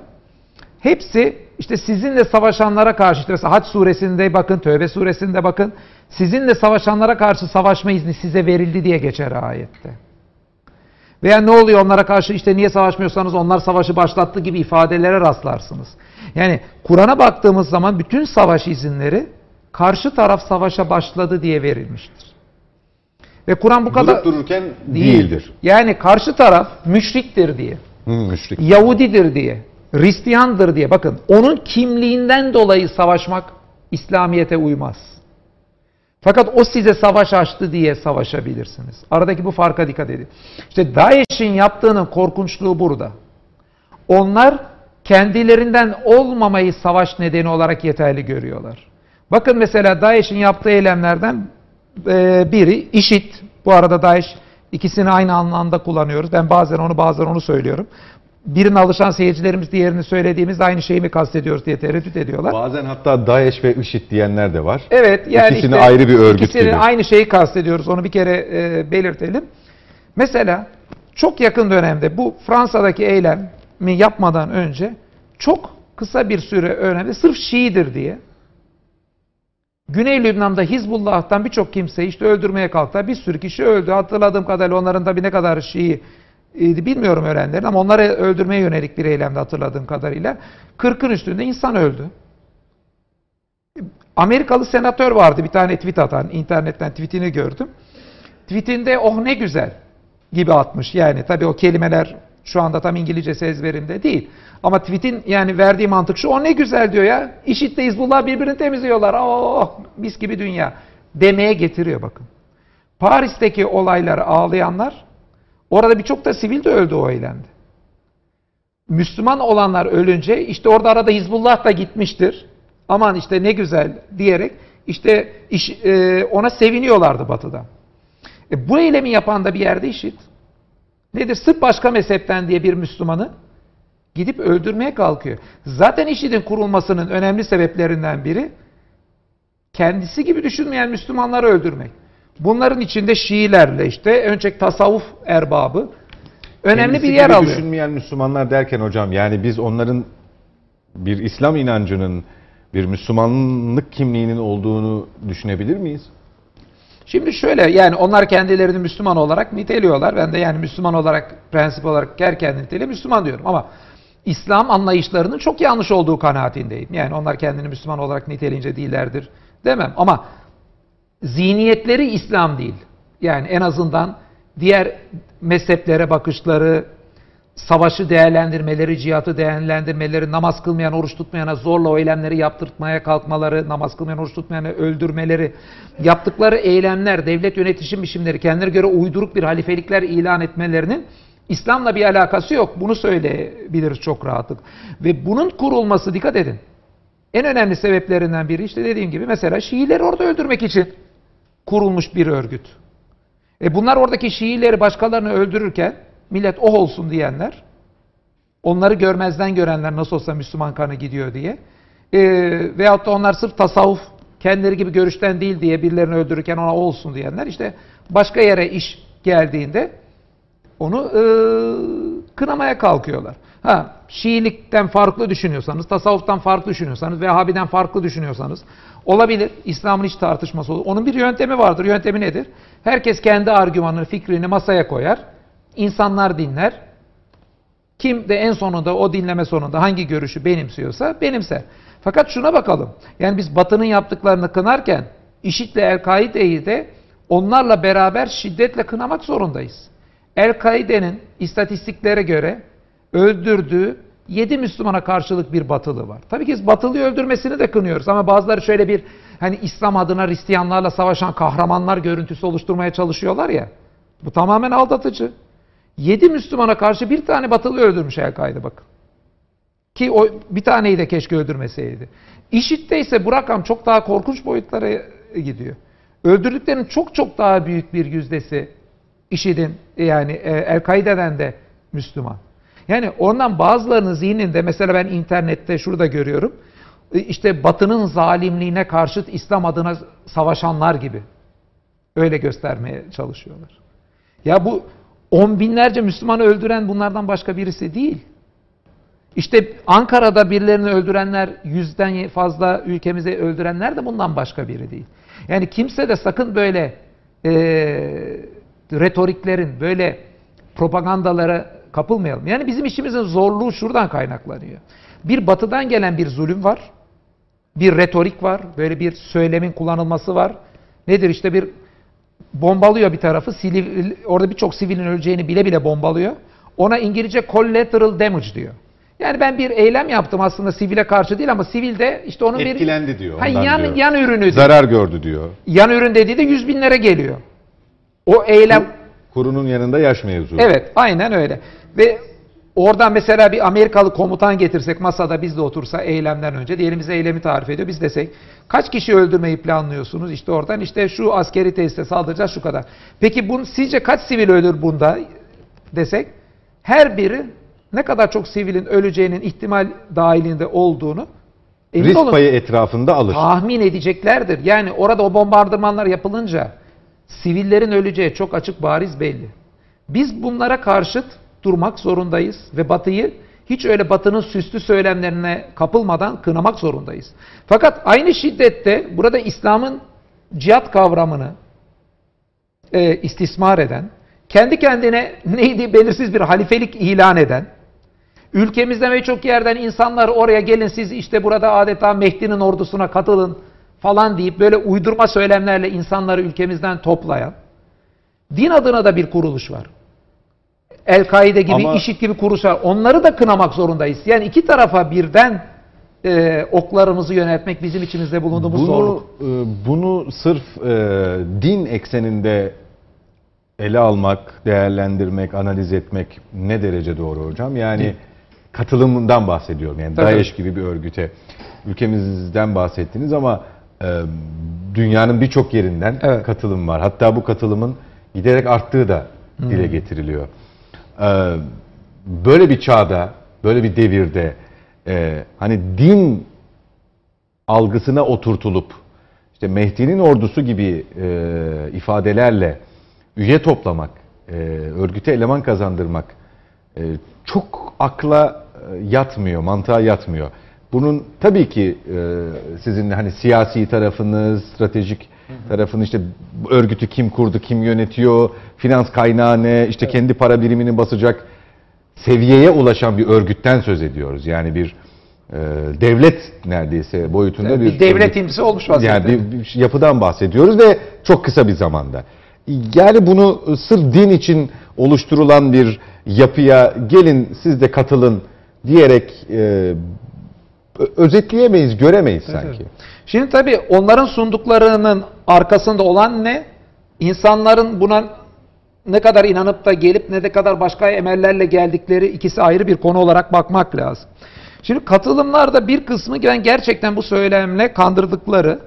Speaker 2: Hepsi işte sizinle savaşanlara karşı, işte mesela Haç suresinde bakın, Tövbe suresinde bakın, sizinle savaşanlara karşı savaşma izni size verildi diye geçer ayette. Veya ne oluyor onlara karşı işte niye savaşmıyorsanız onlar savaşı başlattı gibi ifadelere rastlarsınız. Yani Kur'an'a baktığımız zaman bütün savaş izinleri karşı taraf savaşa başladı diye verilmiştir. Ve Kur'an bu kadar
Speaker 1: Durup dururken
Speaker 2: değildir.
Speaker 1: değildir.
Speaker 2: Yani karşı taraf müşriktir diye.
Speaker 1: Hı, müşrik.
Speaker 2: Yahudidir diye, Hristiyandır diye. Bakın onun kimliğinden dolayı savaşmak İslamiyete uymaz. Fakat o size savaş açtı diye savaşabilirsiniz. Aradaki bu farka dikkat edin. İşte DAEŞ'in yaptığının korkunçluğu burada. Onlar kendilerinden olmamayı savaş nedeni olarak yeterli görüyorlar. Bakın mesela DAEŞ'in yaptığı eylemlerden e, biri IŞİD. Bu arada DAEŞ ikisini aynı anlamda kullanıyoruz. Ben bazen onu bazen onu söylüyorum. Birine alışan seyircilerimiz diğerini söylediğimizde aynı şeyi mi kastediyoruz diye tereddüt ediyorlar.
Speaker 1: Bazen hatta DAEŞ ve IŞİD diyenler de var.
Speaker 2: Evet yani
Speaker 1: İkisini
Speaker 2: işte
Speaker 1: ayrı bir örgüt
Speaker 2: ikisini
Speaker 1: gibi.
Speaker 2: aynı şeyi kastediyoruz. Onu bir kere e, belirtelim. Mesela çok yakın dönemde bu Fransa'daki eylemi yapmadan önce çok kısa bir süre önemli sırf Şiidir diye Güney Lübnan'da Hizbullah'tan birçok kimseyi işte öldürmeye kalktılar. Bir sürü kişi öldü. Hatırladığım kadarıyla onların tabii ne kadar Şii bilmiyorum ölenlerin ama onları öldürmeye yönelik bir eylemde hatırladığım kadarıyla 40'ın üstünde insan öldü. Amerikalı senatör vardı bir tane tweet atan, internetten tweetini gördüm. Tweetinde oh ne güzel gibi atmış. Yani tabii o kelimeler şu anda tam İngilizcesi ezberimde değil. Ama tweetin yani verdiği mantık şu, o ne güzel diyor ya. İşit'te Hizbullah birbirini temizliyorlar. Oh mis gibi dünya. Demeye getiriyor bakın. Paris'teki olayları ağlayanlar Orada birçok da sivil de öldü o eylemde. Müslüman olanlar ölünce işte orada arada Hizbullah da gitmiştir. Aman işte ne güzel diyerek işte iş, e, ona seviniyorlardı batıda. E, bu eylemi yapan da bir yerde işit. Nedir? Sırf başka mezhepten diye bir Müslümanı gidip öldürmeye kalkıyor. Zaten IŞİD'in kurulmasının önemli sebeplerinden biri kendisi gibi düşünmeyen Müslümanları öldürmek. Bunların içinde Şiilerle işte önce tasavvuf erbabı önemli
Speaker 1: Kendisi
Speaker 2: bir yer
Speaker 1: gibi
Speaker 2: alıyor.
Speaker 1: düşünmeyen Müslümanlar derken hocam yani biz onların bir İslam inancının bir Müslümanlık kimliğinin olduğunu düşünebilir miyiz?
Speaker 2: Şimdi şöyle yani onlar kendilerini Müslüman olarak niteliyorlar. Ben de yani Müslüman olarak prensip olarak her kendini niteliyor Müslüman diyorum ama İslam anlayışlarının çok yanlış olduğu kanaatindeyim. Yani onlar kendini Müslüman olarak niteleyince değillerdir demem ama zihniyetleri İslam değil. Yani en azından diğer mezheplere bakışları, savaşı değerlendirmeleri, cihatı değerlendirmeleri, namaz kılmayan, oruç tutmayana zorla o eylemleri yaptırtmaya kalkmaları, namaz kılmayan, oruç tutmayanı öldürmeleri, yaptıkları eylemler, devlet yönetişim biçimleri, kendilerine göre uyduruk bir halifelikler ilan etmelerinin İslam'la bir alakası yok. Bunu söyleyebiliriz çok rahatlık. Ve bunun kurulması, dikkat edin, en önemli sebeplerinden biri işte dediğim gibi mesela Şiileri orada öldürmek için kurulmuş bir örgüt. E bunlar oradaki Şiileri başkalarını öldürürken millet oh olsun diyenler, onları görmezden görenler nasıl olsa Müslüman kanı gidiyor diye e, veyahut da onlar sırf tasavvuf kendileri gibi görüşten değil diye birilerini öldürürken ona oh olsun diyenler işte başka yere iş geldiğinde onu e, kınamaya kalkıyorlar. Ha, Şiilikten farklı düşünüyorsanız, tasavvuftan farklı düşünüyorsanız, Vehhabiden farklı düşünüyorsanız olabilir. İslam'ın hiç tartışması olur. Onun bir yöntemi vardır. Yöntemi nedir? Herkes kendi argümanını, fikrini masaya koyar. İnsanlar dinler. Kim de en sonunda o dinleme sonunda hangi görüşü benimsiyorsa benimser. Fakat şuna bakalım. Yani biz Batı'nın yaptıklarını kınarken IŞİD'le El-Kaide'yi de onlarla beraber şiddetle kınamak zorundayız. El-Kaide'nin istatistiklere göre öldürdüğü 7 Müslümana karşılık bir batılı var. Tabii ki biz batılıyı öldürmesini de kınıyoruz ama bazıları şöyle bir hani İslam adına Hristiyanlarla savaşan kahramanlar görüntüsü oluşturmaya çalışıyorlar ya. Bu tamamen aldatıcı. 7 Müslümana karşı bir tane batılı öldürmüş El-Kaide bakın. Ki o bir taneyi de keşke öldürmeseydi. IŞİD'de ise bu rakam çok daha korkunç boyutlara gidiyor. Öldürdüklerinin çok çok daha büyük bir yüzdesi IŞİD'in yani e, El-Kaide'den de Müslüman. Yani ondan bazılarının zihninde mesela ben internette şurada görüyorum. e, işte batının zalimliğine karşıt İslam adına savaşanlar gibi. Öyle göstermeye çalışıyorlar. Ya bu on binlerce Müslümanı öldüren bunlardan başka birisi değil. İşte Ankara'da birilerini öldürenler, yüzden fazla ülkemize öldürenler de bundan başka biri değil. Yani kimse de sakın böyle e, retoriklerin, böyle propagandalara kapılmayalım. Yani bizim işimizin zorluğu şuradan kaynaklanıyor. Bir batıdan gelen bir zulüm var. Bir retorik var. Böyle bir söylemin kullanılması var. Nedir işte bir bombalıyor bir tarafı. Sivil, orada birçok sivilin öleceğini bile bile bombalıyor. Ona İngilizce collateral damage diyor. Yani ben bir eylem yaptım aslında sivile karşı değil ama sivil de işte onun
Speaker 1: Etkilendi
Speaker 2: bir
Speaker 1: diyor,
Speaker 2: Ha,
Speaker 1: ondan
Speaker 2: yan,
Speaker 1: diyor.
Speaker 2: yan ürünü diyor.
Speaker 1: Zarar gördü diyor.
Speaker 2: Yan ürün dediği de yüz binlere geliyor. O eylem
Speaker 1: Kurunun yanında yaş mevzu.
Speaker 2: Evet, aynen öyle. Ve oradan mesela bir Amerikalı komutan getirsek masada biz de otursa eylemden önce diyelim bize eylemi tarif ediyor. Biz desek kaç kişi öldürmeyi planlıyorsunuz? İşte oradan işte şu askeri tesise saldıracağız şu kadar. Peki bunu sizce kaç sivil ölür bunda desek her biri ne kadar çok sivilin öleceğinin ihtimal dahilinde olduğunu emin
Speaker 1: Risk
Speaker 2: olun
Speaker 1: payı etrafında alır.
Speaker 2: tahmin edeceklerdir. Yani orada o bombardımanlar yapılınca sivillerin öleceği çok açık bariz belli. Biz bunlara karşıt durmak zorundayız ve Batı'yı hiç öyle Batı'nın süslü söylemlerine kapılmadan kınamak zorundayız. Fakat aynı şiddette burada İslam'ın cihat kavramını e, istismar eden, kendi kendine *laughs* neydi belirsiz bir halifelik ilan eden, ülkemizde ve çok yerden insanlar oraya gelin siz işte burada adeta Mehdi'nin ordusuna katılın falan deyip böyle uydurma söylemlerle insanları ülkemizden toplayan, din adına da bir kuruluş var. El-Kaide gibi,
Speaker 1: Ama-
Speaker 2: IŞİD gibi kuruluşlar. Onları da kınamak zorundayız. Yani iki tarafa birden e, oklarımızı yöneltmek bizim içimizde bulunduğumuz
Speaker 1: Bunu
Speaker 2: zorluk.
Speaker 1: e, bunu sırf e, din ekseninde ele almak, değerlendirmek, analiz etmek ne derece doğru hocam? Yani katılımından bahsediyorum. Yani
Speaker 2: Tabii.
Speaker 1: DAEŞ gibi bir örgüte ülkemizden bahsettiniz ama e, dünyanın birçok yerinden
Speaker 2: Evet.
Speaker 1: katılım var. Hatta bu katılımın giderek arttığı da dile getiriliyor. E, böyle bir çağda, böyle bir devirde e, hani din algısına oturtulup işte Mehdi'nin ordusu gibi e, ifadelerle üye toplamak, e, örgüte eleman kazandırmak e, çok akla e, yatmıyor, mantığa yatmıyor. Bunun tabii ki e, sizin hani siyasi tarafınız, stratejik tarafını işte örgütü kim kurdu, kim yönetiyor, finans kaynağı ne, işte kendi para birimini basacak seviyeye ulaşan bir örgütten söz ediyoruz. Yani bir e, devlet neredeyse boyutunda bir,
Speaker 2: bir devlet imsi olmuş vaziyette.
Speaker 1: Yani bir, bir yapıdan bahsediyoruz ve çok kısa bir zamanda. Yani bunu sırf din için oluşturulan bir yapıya gelin siz de katılın diyerek e, özetleyemeyiz, göremeyiz sanki.
Speaker 2: Şimdi tabii onların sunduklarının arkasında olan ne? İnsanların buna ne kadar inanıp da gelip ne de kadar başka emellerle geldikleri ikisi ayrı bir konu olarak bakmak lazım. Şimdi katılımlarda bir kısmı ben gerçekten bu söylemle kandırdıkları,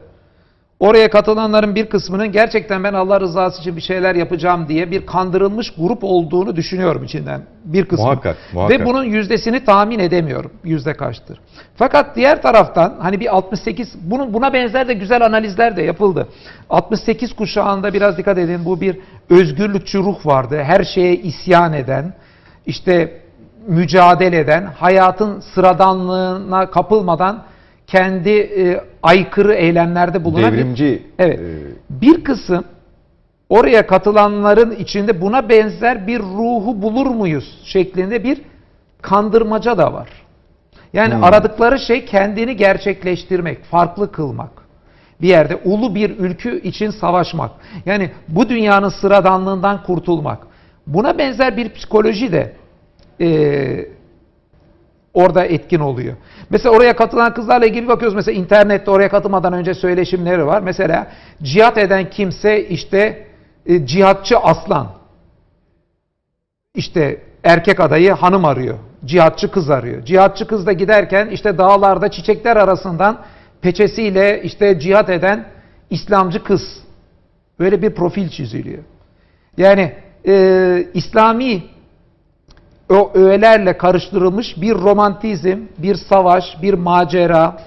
Speaker 2: oraya katılanların bir kısmının gerçekten ben Allah rızası için bir şeyler yapacağım diye bir kandırılmış grup olduğunu düşünüyorum içinden bir kısmı.
Speaker 1: Muhakkak, muhakkak.
Speaker 2: Ve bunun yüzdesini tahmin edemiyorum. Yüzde kaçtır. Fakat diğer taraftan hani bir 68 bunun buna benzer de güzel analizler de yapıldı. 68 kuşağında biraz dikkat edin bu bir özgürlükçü ruh vardı. Her şeye isyan eden, işte mücadele eden, hayatın sıradanlığına kapılmadan kendi e, aykırı eylemlerde bulunan bir-
Speaker 1: Devrimci
Speaker 2: Evet.
Speaker 1: e,
Speaker 2: bir kısım oraya katılanların içinde buna benzer bir ruhu bulur muyuz şeklinde bir kandırmaca da var. Yani
Speaker 1: Hmm.
Speaker 2: aradıkları şey kendini gerçekleştirmek, farklı kılmak. Bir yerde ulu bir ülkü için savaşmak. Yani bu dünyanın sıradanlığından kurtulmak. Buna benzer bir psikoloji de eee, orada etkin oluyor. Mesela oraya katılan kızlarla ilgili bakıyoruz. Mesela internette oraya katılmadan önce söyleşimleri var. Mesela cihat eden kimse işte e, cihatçı aslan. İşte erkek adayı hanım arıyor. Cihatçı kız arıyor. Cihatçı kız da giderken işte dağlarda çiçekler arasından peçesiyle işte cihat eden İslamcı kız. Böyle bir profil çiziliyor. Yani e, İslami o öğelerle karıştırılmış bir romantizm, bir savaş, bir macera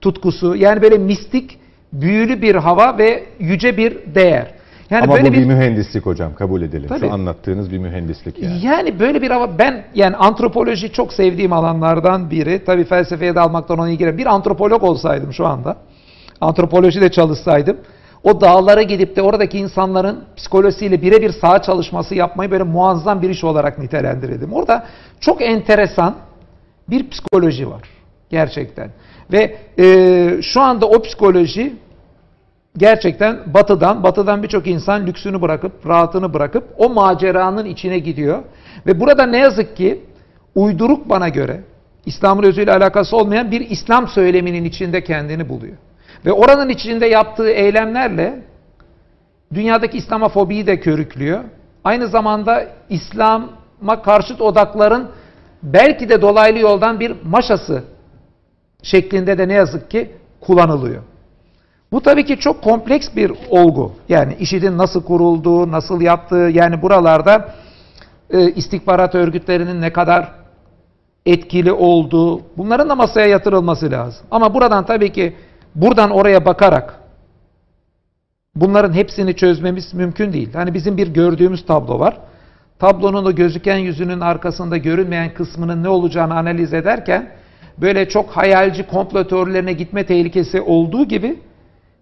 Speaker 2: tutkusu. Yani böyle mistik, büyülü bir hava ve yüce bir değer. Yani
Speaker 1: ama
Speaker 2: böyle
Speaker 1: bu bir, mühendislik hocam kabul edelim.
Speaker 2: Tabii.
Speaker 1: Şu anlattığınız bir mühendislik yani.
Speaker 2: yani böyle bir hava ben yani antropoloji çok sevdiğim alanlardan biri. Tabii felsefeye de almaktan ona ilgilen. Bir antropolog olsaydım şu anda. Antropolojide çalışsaydım. O dağlara gidip de oradaki insanların psikolojisiyle birebir saha çalışması yapmayı böyle muazzam bir iş olarak nitelendirirdim. Orada çok enteresan bir psikoloji var. Gerçekten. Ve e, şu anda o psikoloji gerçekten batıdan, batıdan birçok insan lüksünü bırakıp, rahatını bırakıp o maceranın içine gidiyor. Ve burada ne yazık ki uyduruk bana göre, İslam'ın özüyle alakası olmayan bir İslam söyleminin içinde kendini buluyor. Ve oranın içinde yaptığı eylemlerle dünyadaki İslamofobiyi de körüklüyor. Aynı zamanda İslam'a karşıt odakların belki de dolaylı yoldan bir maşası şeklinde de ne yazık ki kullanılıyor. Bu tabii ki çok kompleks bir olgu. Yani IŞİD'in nasıl kurulduğu, nasıl yaptığı, yani buralarda e, istihbarat örgütlerinin ne kadar etkili olduğu, bunların da masaya yatırılması lazım. Ama buradan tabii ki buradan oraya bakarak bunların hepsini çözmemiz mümkün değil. Hani bizim bir gördüğümüz tablo var. Tablonun o gözüken yüzünün arkasında görünmeyen kısmının ne olacağını analiz ederken böyle çok hayalci komplo teorilerine gitme tehlikesi olduğu gibi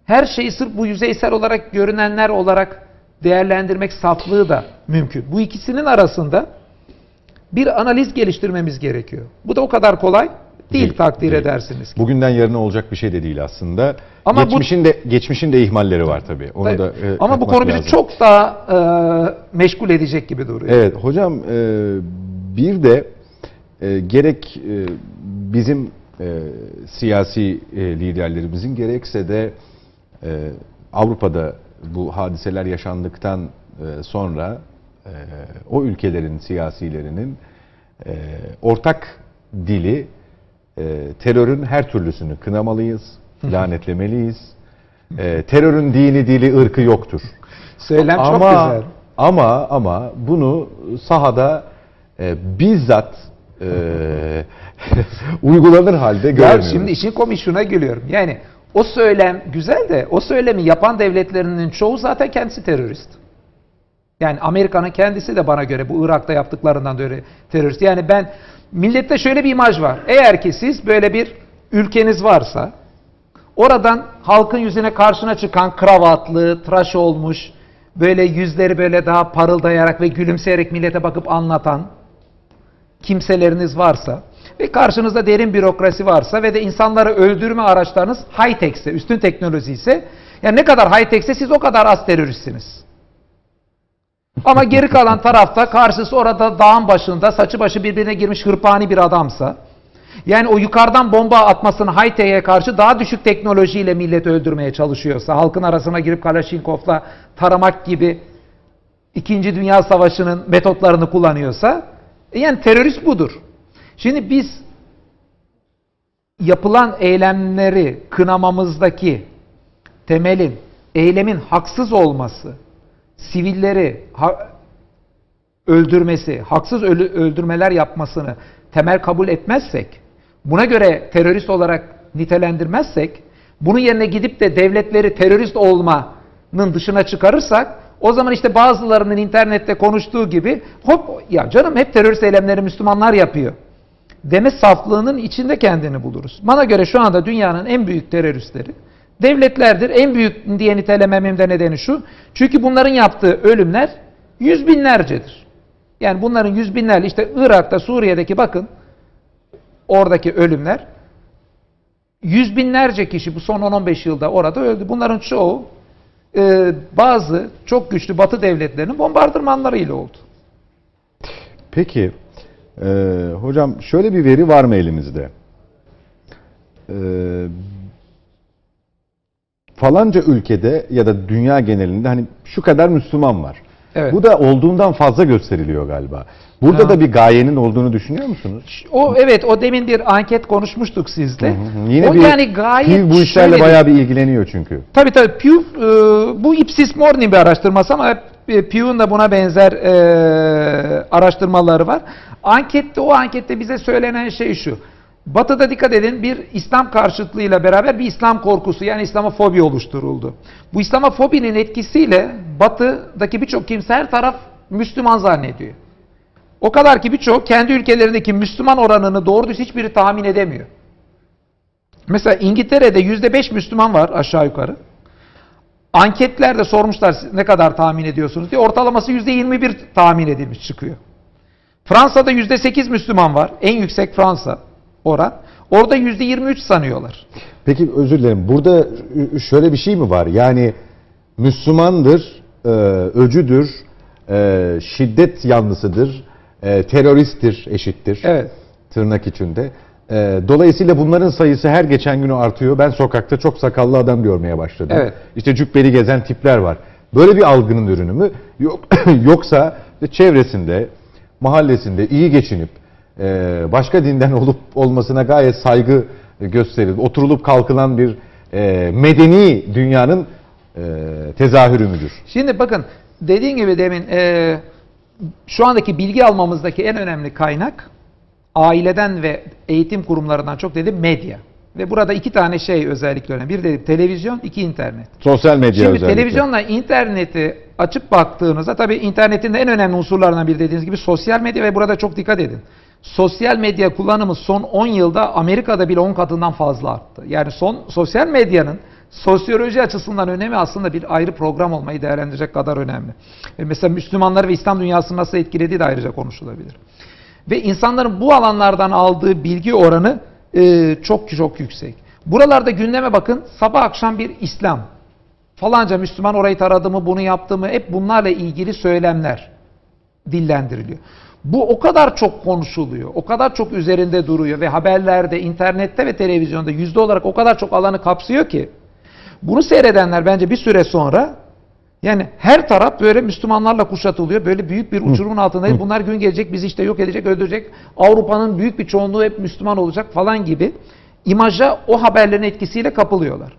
Speaker 2: her şeyi sırf bu yüzeysel olarak görünenler olarak değerlendirmek saflığı da mümkün. Bu ikisinin arasında bir analiz geliştirmemiz gerekiyor. Bu da o kadar kolay değil, takdir
Speaker 1: değil.
Speaker 2: edersiniz. ki.
Speaker 1: Bugünden yarına olacak bir şey de değil aslında.
Speaker 2: Ama bu-
Speaker 1: geçmişin de geçmişin de ihmalleri var tabii. Onu
Speaker 2: Tabii.
Speaker 1: da e,
Speaker 2: Ama bu konu bizi çok daha e, meşgul edecek gibi duruyor.
Speaker 1: Evet hocam e, bir de e, gerek e, bizim e, siyasi e, liderlerimizin gerekse de e, Avrupa'da bu hadiseler yaşandıktan e, sonra e, o ülkelerin siyasilerinin e, ortak dili e, terörün her türlüsünü kınamalıyız, lanetlemeliyiz. E, terörün dini, dili, ırkı yoktur.
Speaker 2: Söylem çok
Speaker 1: ama,
Speaker 2: güzel.
Speaker 1: Ama ama bunu sahada e, bizzat e, *laughs* uygulanır halde
Speaker 2: Ya
Speaker 1: göremiyoruz.
Speaker 2: şimdi işin komik şuna gülüyorum. Yani o söylem güzel de o söylemi yapan devletlerinin çoğu zaten kendisi terörist. Yani Amerika'nın kendisi de bana göre bu Irak'ta yaptıklarından dolayı terörist. Yani ben millette şöyle bir imaj var. Eğer ki siz böyle bir ülkeniz varsa oradan halkın yüzüne karşına çıkan kravatlı, tıraş olmuş, böyle yüzleri böyle daha parıldayarak ve gülümseyerek millete bakıp anlatan kimseleriniz varsa ve karşınızda derin bürokrasi varsa ve de insanları öldürme araçlarınız high tech'se, üstün teknoloji ise yani ne kadar high tech'se siz o kadar az teröristsiniz. Ama geri kalan tarafta karşısı orada dağın başında saçı başı birbirine girmiş hırpani bir adamsa yani o yukarıdan bomba atmasını tech'e karşı daha düşük teknolojiyle milleti öldürmeye çalışıyorsa halkın arasına girip Kalaşinkov'la taramak gibi İkinci Dünya Savaşı'nın metotlarını kullanıyorsa e yani terörist budur. Şimdi biz yapılan eylemleri kınamamızdaki temelin, eylemin haksız olması, sivilleri ha- öldürmesi, haksız ölü- öldürmeler yapmasını temel kabul etmezsek, buna göre terörist olarak nitelendirmezsek, bunun yerine gidip de devletleri terörist olmanın dışına çıkarırsak, o zaman işte bazılarının internette konuştuğu gibi hop ya canım hep terörist eylemleri Müslümanlar yapıyor deme saflığının içinde kendini buluruz. Bana göre şu anda dünyanın en büyük teröristleri devletlerdir. En büyük diye nitelememin de nedeni şu. Çünkü bunların yaptığı ölümler yüz binlercedir. Yani bunların yüz binlerce işte Irak'ta, Suriye'deki bakın oradaki ölümler yüz binlerce kişi bu son 10-15 yılda orada öldü. Bunların çoğu e, bazı çok güçlü Batı devletlerinin bombardımanlarıyla oldu.
Speaker 1: Peki, e, hocam şöyle bir veri var mı elimizde? E, falanca ülkede ya da dünya genelinde hani şu kadar Müslüman var.
Speaker 2: Evet.
Speaker 1: Bu da olduğundan fazla gösteriliyor galiba. Burada
Speaker 2: Ha.
Speaker 1: da bir gayenin olduğunu düşünüyor musunuz?
Speaker 2: O evet o demin bir anket konuşmuştuk sizle.
Speaker 1: Hı hı. Yine
Speaker 2: o
Speaker 1: bir
Speaker 2: yani gayet
Speaker 1: Pew bu işlerle
Speaker 2: şöyle-
Speaker 1: bayağı bir ilgileniyor çünkü.
Speaker 2: Tabii tabii Pew e, bu Ipsis Morning bir araştırması ama Pew'un da buna benzer e, araştırmaları var. Ankette o ankette bize söylenen şey şu. Batı'da dikkat edin bir İslam karşıtlığıyla beraber bir İslam korkusu yani İslamofobi oluşturuldu. Bu İslamofobinin etkisiyle Batı'daki birçok kimse her taraf Müslüman zannediyor. O kadar ki birçok kendi ülkelerindeki Müslüman oranını doğru düz hiçbiri tahmin edemiyor. Mesela İngiltere'de yüzde beş Müslüman var aşağı yukarı. Anketlerde sormuşlar "Siz ne kadar tahmin ediyorsunuz diye ortalaması yüzde 21 tahmin edilmiş çıkıyor. Fransa'da yüzde 8 Müslüman var. En yüksek Fransa oran. Orada yüzde 23 sanıyorlar.
Speaker 1: Peki özür dilerim. Burada şöyle bir şey mi var? Yani Müslümandır, e, öcüdür, e, şiddet yanlısıdır, e, teröristtir eşittir.
Speaker 2: Evet.
Speaker 1: Tırnak içinde. Dolayısıyla bunların sayısı her geçen gün artıyor. Ben sokakta çok sakallı adam görmeye başladım.
Speaker 2: Evet.
Speaker 1: İşte cübbeli gezen tipler var. Böyle bir algının ürünü mü? Yok, *coughs* yoksa çevresinde, mahallesinde iyi geçinip e, başka dinden *laughs* olup olmasına gayet saygı gösterilip oturulup kalkılan bir e, medeni dünyanın e, tezahürü müdür?
Speaker 2: Şimdi bakın dediğin gibi demin e, şu andaki bilgi almamızdaki en önemli kaynak aileden ve eğitim kurumlarından çok dedim medya. Ve burada iki tane şey özellikle önemli. Bir dedim televizyon, iki internet.
Speaker 1: Sosyal medya
Speaker 2: Şimdi
Speaker 1: özellikle.
Speaker 2: televizyonla interneti açıp baktığınızda tabii internetin de en önemli unsurlarından biri dediğiniz gibi sosyal medya ve burada çok dikkat edin. Sosyal medya kullanımı son 10 yılda Amerika'da bile 10 katından fazla arttı. Yani son sosyal medyanın sosyoloji açısından önemi aslında bir ayrı program olmayı değerlendirecek kadar önemli. E mesela Müslümanları ve İslam dünyasını nasıl etkilediği de ayrıca konuşulabilir. Ve insanların bu alanlardan aldığı bilgi oranı e, çok çok yüksek. Buralarda gündeme bakın sabah akşam bir İslam. Falanca Müslüman orayı taradı mı, bunu yaptı mı hep bunlarla ilgili söylemler dillendiriliyor. Bu o kadar çok konuşuluyor, o kadar çok üzerinde duruyor ve haberlerde, internette ve televizyonda yüzde olarak o kadar çok alanı kapsıyor ki bunu seyredenler bence bir süre sonra Yani her taraf böyle Müslümanlarla kuşatılıyor. Böyle büyük bir uçurumun altındayız. Bunlar gün gelecek bizi işte yok edecek, öldürecek. Avrupa'nın büyük bir çoğunluğu hep Müslüman olacak falan gibi imaja o haberlerin etkisiyle kapılıyorlar.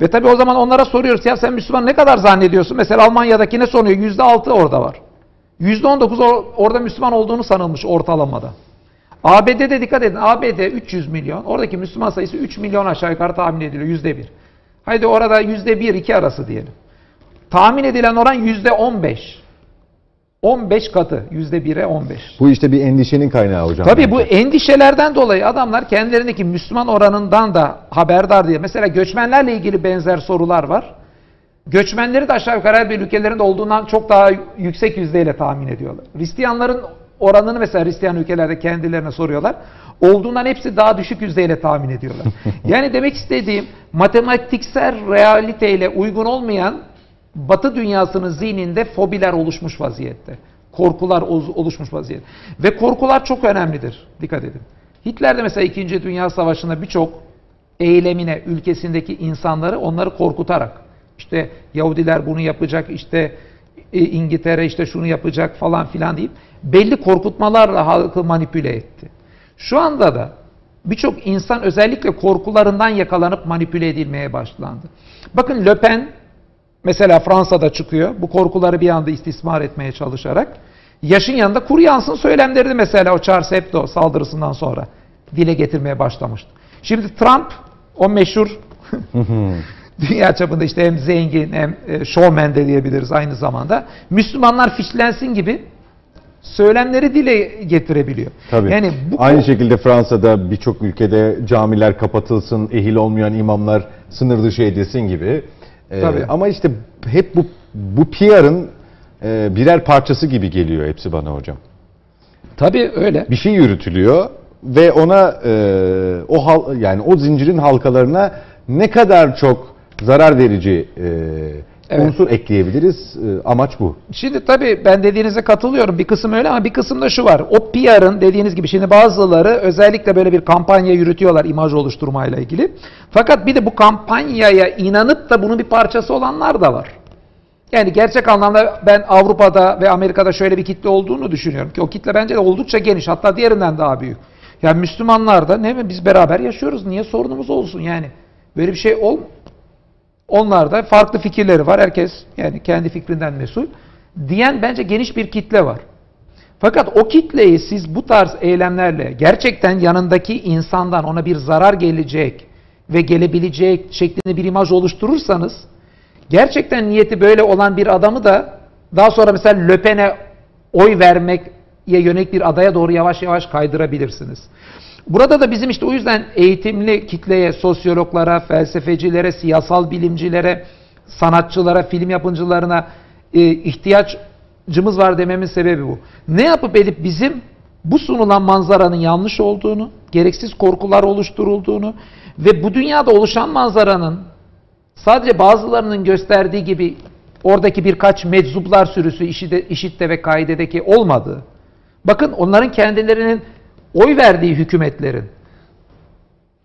Speaker 2: Ve tabii o zaman onlara soruyoruz ya sen Müslüman ne kadar zannediyorsun? Mesela Almanya'dakine soruyor. Yüzde altı orada var. Yüzde on dokuz or- orada Müslüman olduğunu sanılmış ortalamada. ABD'de dikkat edin. ABD 300 milyon. Oradaki Müslüman sayısı 3 milyon aşağı yukarı tahmin ediliyor. Yüzde bir. Haydi orada yüzde bir, iki arası diyelim. Tahmin edilen oran yüzde 15. 15 katı. Yüzde 1'e 15.
Speaker 1: Bu işte bir endişenin kaynağı hocam.
Speaker 2: Tabii bu endişelerden dolayı adamlar kendilerindeki Müslüman oranından da haberdar diye. Mesela göçmenlerle ilgili benzer sorular var. Göçmenleri de aşağı yukarı bir ülkelerinde olduğundan çok daha yüksek yüzdeyle tahmin ediyorlar. Hristiyanların oranını mesela Hristiyan ülkelerde kendilerine soruyorlar. Olduğundan hepsi daha düşük yüzdeyle tahmin ediyorlar. *laughs* yani demek istediğim matematiksel realiteyle uygun olmayan Batı dünyasının zihninde fobiler oluşmuş vaziyette. Korkular oluşmuş vaziyette. Ve korkular çok önemlidir. Dikkat edin. Hitler de mesela 2. Dünya Savaşı'nda birçok eylemine ülkesindeki insanları onları korkutarak işte Yahudiler bunu yapacak işte e, İngiltere işte şunu yapacak falan filan deyip belli korkutmalarla halkı manipüle etti. Şu anda da birçok insan özellikle korkularından yakalanıp manipüle edilmeye başlandı. Bakın Le Pen mesela Fransa'da çıkıyor. Bu korkuları bir anda istismar etmeye çalışarak yaşın yanında kuru yansın söylemlerini mesela o Charles Hebdo saldırısından sonra dile getirmeye başlamıştı. Şimdi Trump o meşhur *laughs* dünya çapında işte hem zengin hem e, showman de diyebiliriz aynı zamanda. Müslümanlar fişlensin gibi söylemleri dile getirebiliyor.
Speaker 1: Tabii.
Speaker 2: Yani bu
Speaker 1: Aynı şekilde Fransa'da birçok ülkede camiler kapatılsın, ehil olmayan imamlar sınır dışı edilsin gibi. Ee,
Speaker 2: Tabii.
Speaker 1: ama işte hep bu bu PR'ın e, birer parçası gibi geliyor hepsi bana hocam.
Speaker 2: tabii öyle.
Speaker 1: Bir şey yürütülüyor ve ona e, o hal, yani o zincirin halkalarına ne kadar çok zarar verici e,
Speaker 2: Evet.
Speaker 1: unsur ekleyebiliriz. E, amaç bu.
Speaker 2: Şimdi tabii ben dediğinize katılıyorum. Bir kısım öyle ama bir kısım da şu var. O PR'ın dediğiniz gibi şimdi bazıları özellikle böyle bir kampanya yürütüyorlar imaj oluşturmayla ilgili. Fakat bir de bu kampanyaya inanıp da bunun bir parçası olanlar da var. Yani gerçek anlamda ben Avrupa'da ve Amerika'da şöyle bir kitle olduğunu düşünüyorum ki o kitle bence de oldukça geniş hatta diğerinden daha büyük. Yani Müslümanlar da ne mi biz beraber yaşıyoruz niye sorunumuz olsun yani böyle bir şey ol onlar da farklı fikirleri var herkes yani kendi fikrinden mesul diyen bence geniş bir kitle var. Fakat o kitleyi siz bu tarz eylemlerle gerçekten yanındaki insandan ona bir zarar gelecek ve gelebilecek şeklinde bir imaj oluşturursanız gerçekten niyeti böyle olan bir adamı da daha sonra mesela Le Pen'e oy vermeye yönelik bir adaya doğru yavaş yavaş kaydırabilirsiniz. Burada da bizim işte o yüzden eğitimli kitleye, sosyologlara, felsefecilere, siyasal bilimcilere, sanatçılara, film yapımcılarına e, ihtiyacımız var dememin sebebi bu. Ne yapıp edip bizim bu sunulan manzaranın yanlış olduğunu, gereksiz korkular oluşturulduğunu ve bu dünyada oluşan manzaranın sadece bazılarının gösterdiği gibi oradaki birkaç meczuplar sürüsü işide, işitte ve kaidedeki olmadığı. Bakın onların kendilerinin oy verdiği hükümetlerin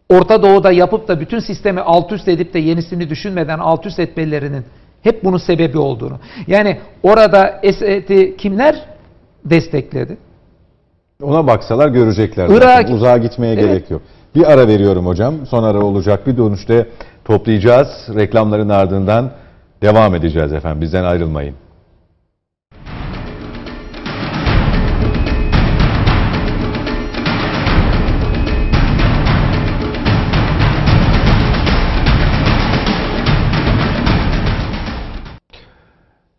Speaker 2: Orta Doğu'da yapıp da bütün sistemi alt üst edip de yenisini düşünmeden alt üst etmelerinin hep bunun sebebi olduğunu. Yani orada Esed'i kimler destekledi?
Speaker 1: Ona baksalar görecekler.
Speaker 2: Irak-.
Speaker 1: Uzağa gitmeye
Speaker 2: Evet.
Speaker 1: gerek yok. Bir ara veriyorum hocam. Son ara olacak. Bir dönüşte toplayacağız. Reklamların ardından devam edeceğiz efendim. Bizden ayrılmayın.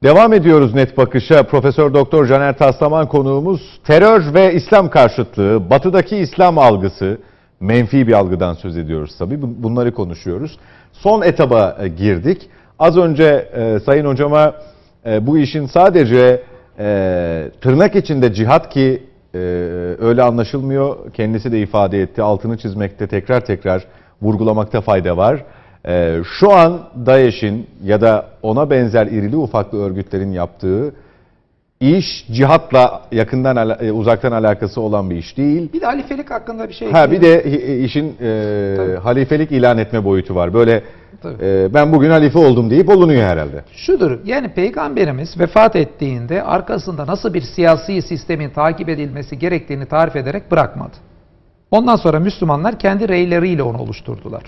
Speaker 1: Devam ediyoruz net bakışa. Profesör Doktor Caner Taslaman konuğumuz terör ve İslam karşıtlığı, batıdaki İslam algısı, menfi bir algıdan söz ediyoruz tabii. Bu- Bunları konuşuyoruz. Son etaba e, girdik. Az önce e, Sayın Hocama e, bu işin sadece e, tırnak içinde cihat ki e, öyle anlaşılmıyor. Kendisi de ifade etti. Altını çizmekte tekrar tekrar vurgulamakta fayda var. Ee, şu an DAEŞ'in ya da ona benzer irili ufaklı örgütlerin yaptığı iş cihatla yakından ala- e, uzaktan alakası olan bir iş değil.
Speaker 2: Bir de halifelik hakkında bir şey
Speaker 1: Ha bir de işin e,
Speaker 2: Tabii.
Speaker 1: halifelik ilan etme boyutu var. Böyle
Speaker 2: Tabii.
Speaker 1: e, ben bugün halife oldum deyip olunuyor herhalde.
Speaker 2: Şudur, yani Peygamberimiz vefat ettiğinde arkasında nasıl bir siyasi sistemin takip edilmesi gerektiğini tarif ederek bırakmadı. Ondan sonra Müslümanlar kendi reyleriyle onu oluşturdular.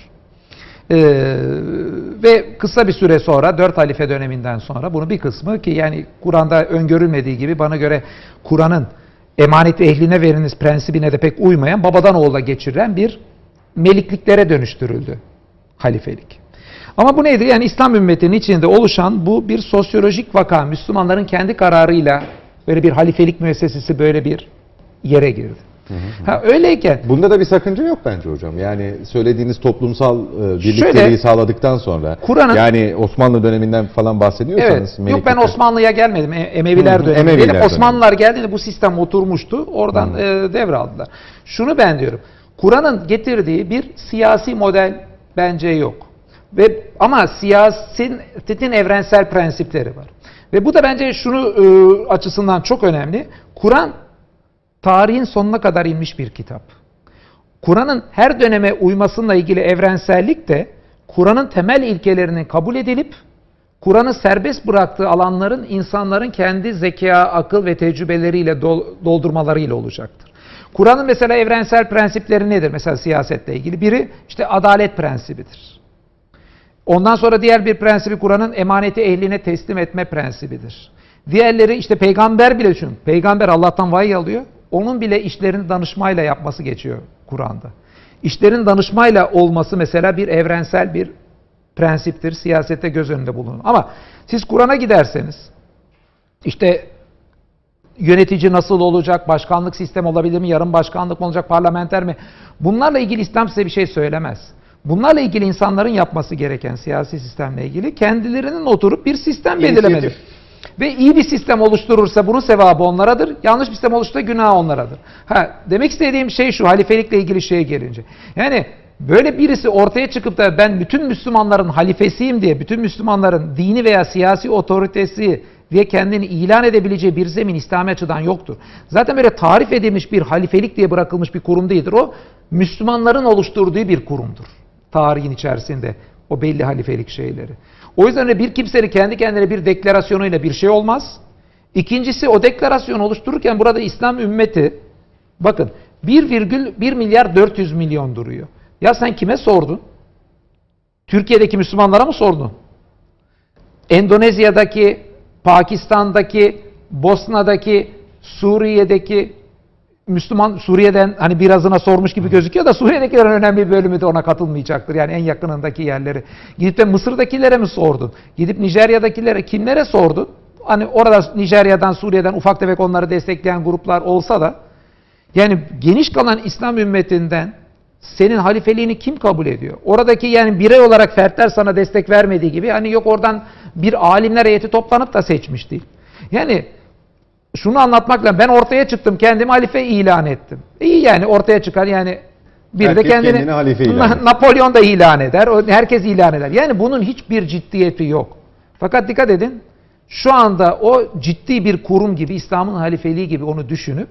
Speaker 2: Ee, ve kısa bir süre sonra, dört halife döneminden sonra bunu bir kısmı ki yani Kur'an'da öngörülmediği gibi bana göre Kur'an'ın emanet ehline veriniz prensibine de pek uymayan babadan oğula geçirilen bir melikliklere dönüştürüldü halifelik. Ama bu neydi? Yani İslam ümmetinin içinde oluşan bu bir sosyolojik vaka. Müslümanların kendi kararıyla böyle bir halifelik müessesesi böyle bir yere girdi. Ha öyleyken
Speaker 1: Bunda da bir sakınca yok bence hocam. Yani söylediğiniz toplumsal e, birlikteliği
Speaker 2: Şöyle,
Speaker 1: sağladıktan sonra
Speaker 2: Kur'an'ın-
Speaker 1: yani Osmanlı döneminden falan bahsediyorsanız
Speaker 2: Evet. Yok ben Osmanlı'ya gelmedim. E- Emeviler
Speaker 1: Hı hı,
Speaker 2: dönemi.
Speaker 1: Emeviler
Speaker 2: Benim. Osmanlılar geldiğinde bu sistem oturmuştu. Oradan e, devraldılar. Şunu ben diyorum. Kur'an'ın getirdiği bir siyasi model bence yok. Ve ama siyasetin evrensel prensipleri var. Ve bu da bence şunu e, açısından çok önemli. Kur'an tarihin sonuna kadar inmiş bir kitap. Kur'an'ın her döneme uymasıyla ilgili evrensellik de Kur'an'ın temel ilkelerinin kabul edilip Kur'an'ı serbest bıraktığı alanların insanların kendi zeka, akıl ve tecrübeleriyle dol- doldurmalarıyla olacaktır. Kur'an'ın mesela evrensel prensipleri nedir? Mesela siyasetle ilgili. Biri işte adalet prensibidir. Ondan sonra diğer bir prensibi Kur'an'ın emaneti ehline teslim etme prensibidir. Diğerleri işte peygamber bile düşün. Peygamber Allah'tan vahiy alıyor. Onun bile işlerini danışmayla yapması geçiyor Kur'an'da. İşlerin danışmayla olması mesela bir evrensel bir prensiptir. Siyasette göz önünde bulunur. Ama siz Kur'an'a giderseniz işte yönetici nasıl olacak, başkanlık sistemi olabilir mi, yarım başkanlık mı olacak, parlamenter mi? Bunlarla ilgili İslam size bir şey söylemez. Bunlarla ilgili insanların yapması gereken siyasi sistemle ilgili kendilerinin oturup bir sistem belirlemeli. Ve iyi bir sistem oluşturursa bunun sevabı onlaradır. Yanlış bir sistem oluşturursa günah onlaradır. Ha, demek istediğim şey şu halifelikle ilgili şeye gelince. Yani böyle birisi ortaya çıkıp da ben bütün Müslümanların halifesiyim diye, bütün Müslümanların dini veya siyasi otoritesi diye kendini ilan edebileceği bir zemin İslami açıdan yoktur. Zaten böyle tarif edilmiş bir halifelik diye bırakılmış bir kurum değildir. O Müslümanların oluşturduğu bir kurumdur. Tarihin içerisinde o belli halifelik şeyleri. O yüzden de bir kimsenin kendi kendine bir deklarasyonuyla bir şey olmaz. İkincisi o deklarasyonu oluştururken burada İslam ümmeti bakın 1,1 milyar 400 milyon duruyor. Ya sen kime sordun? Türkiye'deki Müslümanlara mı sordun? Endonezya'daki, Pakistan'daki, Bosna'daki, Suriye'deki Müslüman Suriye'den hani birazına sormuş gibi gözüküyor da Suriye'dekilerin önemli bir bölümü de ona katılmayacaktır. Yani en yakınındaki yerleri. Gidip de Mısır'dakilere mi sordun? Gidip Nijerya'dakilere kimlere sordun? Hani orada Nijerya'dan, Suriye'den ufak tefek onları destekleyen gruplar olsa da yani geniş kalan İslam ümmetinden senin halifeliğini kim kabul ediyor? Oradaki yani birey olarak fertler sana destek vermediği gibi hani yok oradan bir alimler heyeti toplanıp da seçmiş değil. Yani şunu anlatmakla ben ortaya çıktım kendimi halife ilan ettim. İyi yani ortaya çıkar yani bir de
Speaker 1: Herkes
Speaker 2: kendini,
Speaker 1: kendini halife ilan eder.
Speaker 2: Napolyon da ilan eder. Herkes ilan eder. Yani bunun hiçbir ciddiyeti yok. Fakat dikkat edin şu anda o ciddi bir kurum gibi İslam'ın halifeliği gibi onu düşünüp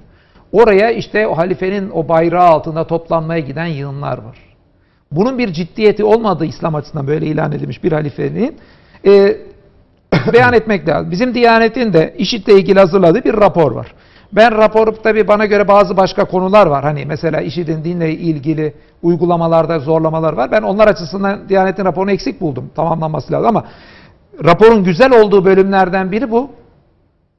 Speaker 2: oraya işte o halifenin o bayrağı altında toplanmaya giden yığınlar var. Bunun bir ciddiyeti olmadığı İslam açısından böyle ilan edilmiş bir halifenin e, *coughs* beyan etmek lazım. Bizim Diyanet'in de IŞİD'le ilgili hazırladığı bir rapor var. Ben raporu tabii bana göre bazı başka konular var. Hani mesela IŞİD'in dinle ilgili uygulamalarda zorlamalar var. Ben onlar açısından Diyanet'in raporunu eksik buldum. Tamamlanması lazım ama raporun güzel olduğu bölümlerden biri bu.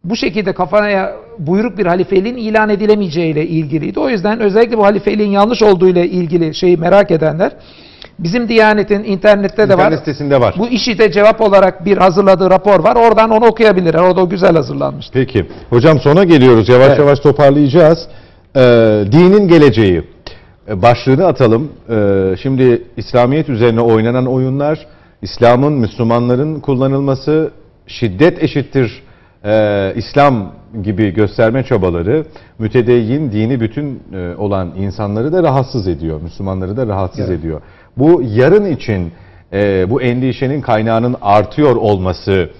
Speaker 2: Bu şekilde kafaya buyruk bir halifeliğin ilan edilemeyeceğiyle ilgiliydi. O yüzden özellikle bu halifeliğin yanlış olduğu ile ilgili şeyi merak edenler bizim Diyanet'in internette de var.
Speaker 1: İnternet sitesinde var.
Speaker 2: Bu işite cevap olarak bir hazırladığı rapor var. Oradan onu okuyabilirler. Orada o güzel hazırlanmış.
Speaker 1: Peki. Hocam sona geliyoruz. Yavaş
Speaker 2: Evet.
Speaker 1: yavaş toparlayacağız. Ee, dinin geleceği. Ee, Başlığını atalım. Ee, şimdi İslamiyet üzerine oynanan oyunlar, İslam'ın, Müslümanların kullanılması, şiddet eşittir e, İslam gibi gösterme çabaları, mütedeyyin, dini bütün e, olan insanları da rahatsız ediyor. Müslümanları da rahatsız
Speaker 2: Evet.
Speaker 1: ediyor. Bu yarın için e, bu endişenin kaynağının artıyor olması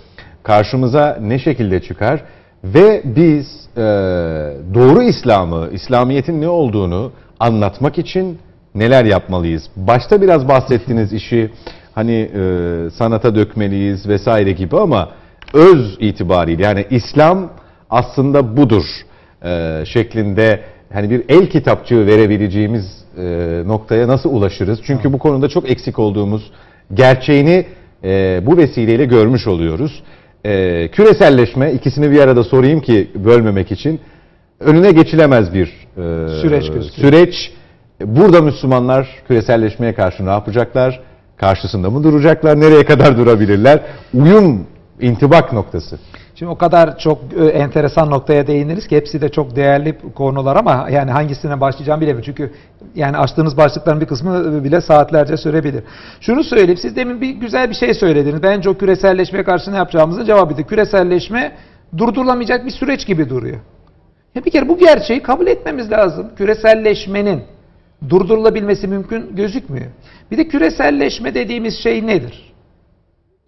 Speaker 1: karşımıza ne şekilde çıkar? Ve biz e, doğru İslam'ı, İslamiyet'in ne olduğunu anlatmak için neler yapmalıyız? Başta biraz bahsettiğiniz işi hani e, sanata dökmeliyiz vesaire gibi ama öz itibariyle yani İslam aslında budur e, şeklinde hani bir el kitapçığı verebileceğimiz e, noktaya nasıl ulaşırız? Çünkü bu konuda çok eksik olduğumuz gerçeğini e, bu vesileyle görmüş oluyoruz. E, küreselleşme ikisini bir arada sorayım ki bölmemek için önüne geçilemez bir e,
Speaker 2: Süreç gözüküyor.
Speaker 1: süreç. Burada Müslümanlar küreselleşmeye karşı ne yapacaklar? Karşısında mı duracaklar? Nereye kadar durabilirler? Uyum, intibak noktası.
Speaker 2: Şimdi o kadar çok e, enteresan noktaya değindiniz ki hepsi de çok değerli konular ama yani hangisine başlayacağım bilemiyorum. Çünkü yani açtığınız başlıkların bir kısmı bile saatlerce sürebilir. Şunu söyleyeyim siz demin bir güzel bir şey söylediniz. Bence o küreselleşmeye karşı ne yapacağımızın cevabıydı. Küreselleşme durdurulamayacak bir süreç gibi duruyor. Ya bir kere bu gerçeği kabul etmemiz lazım. Küreselleşmenin durdurulabilmesi mümkün gözükmüyor. Bir de küreselleşme dediğimiz şey nedir?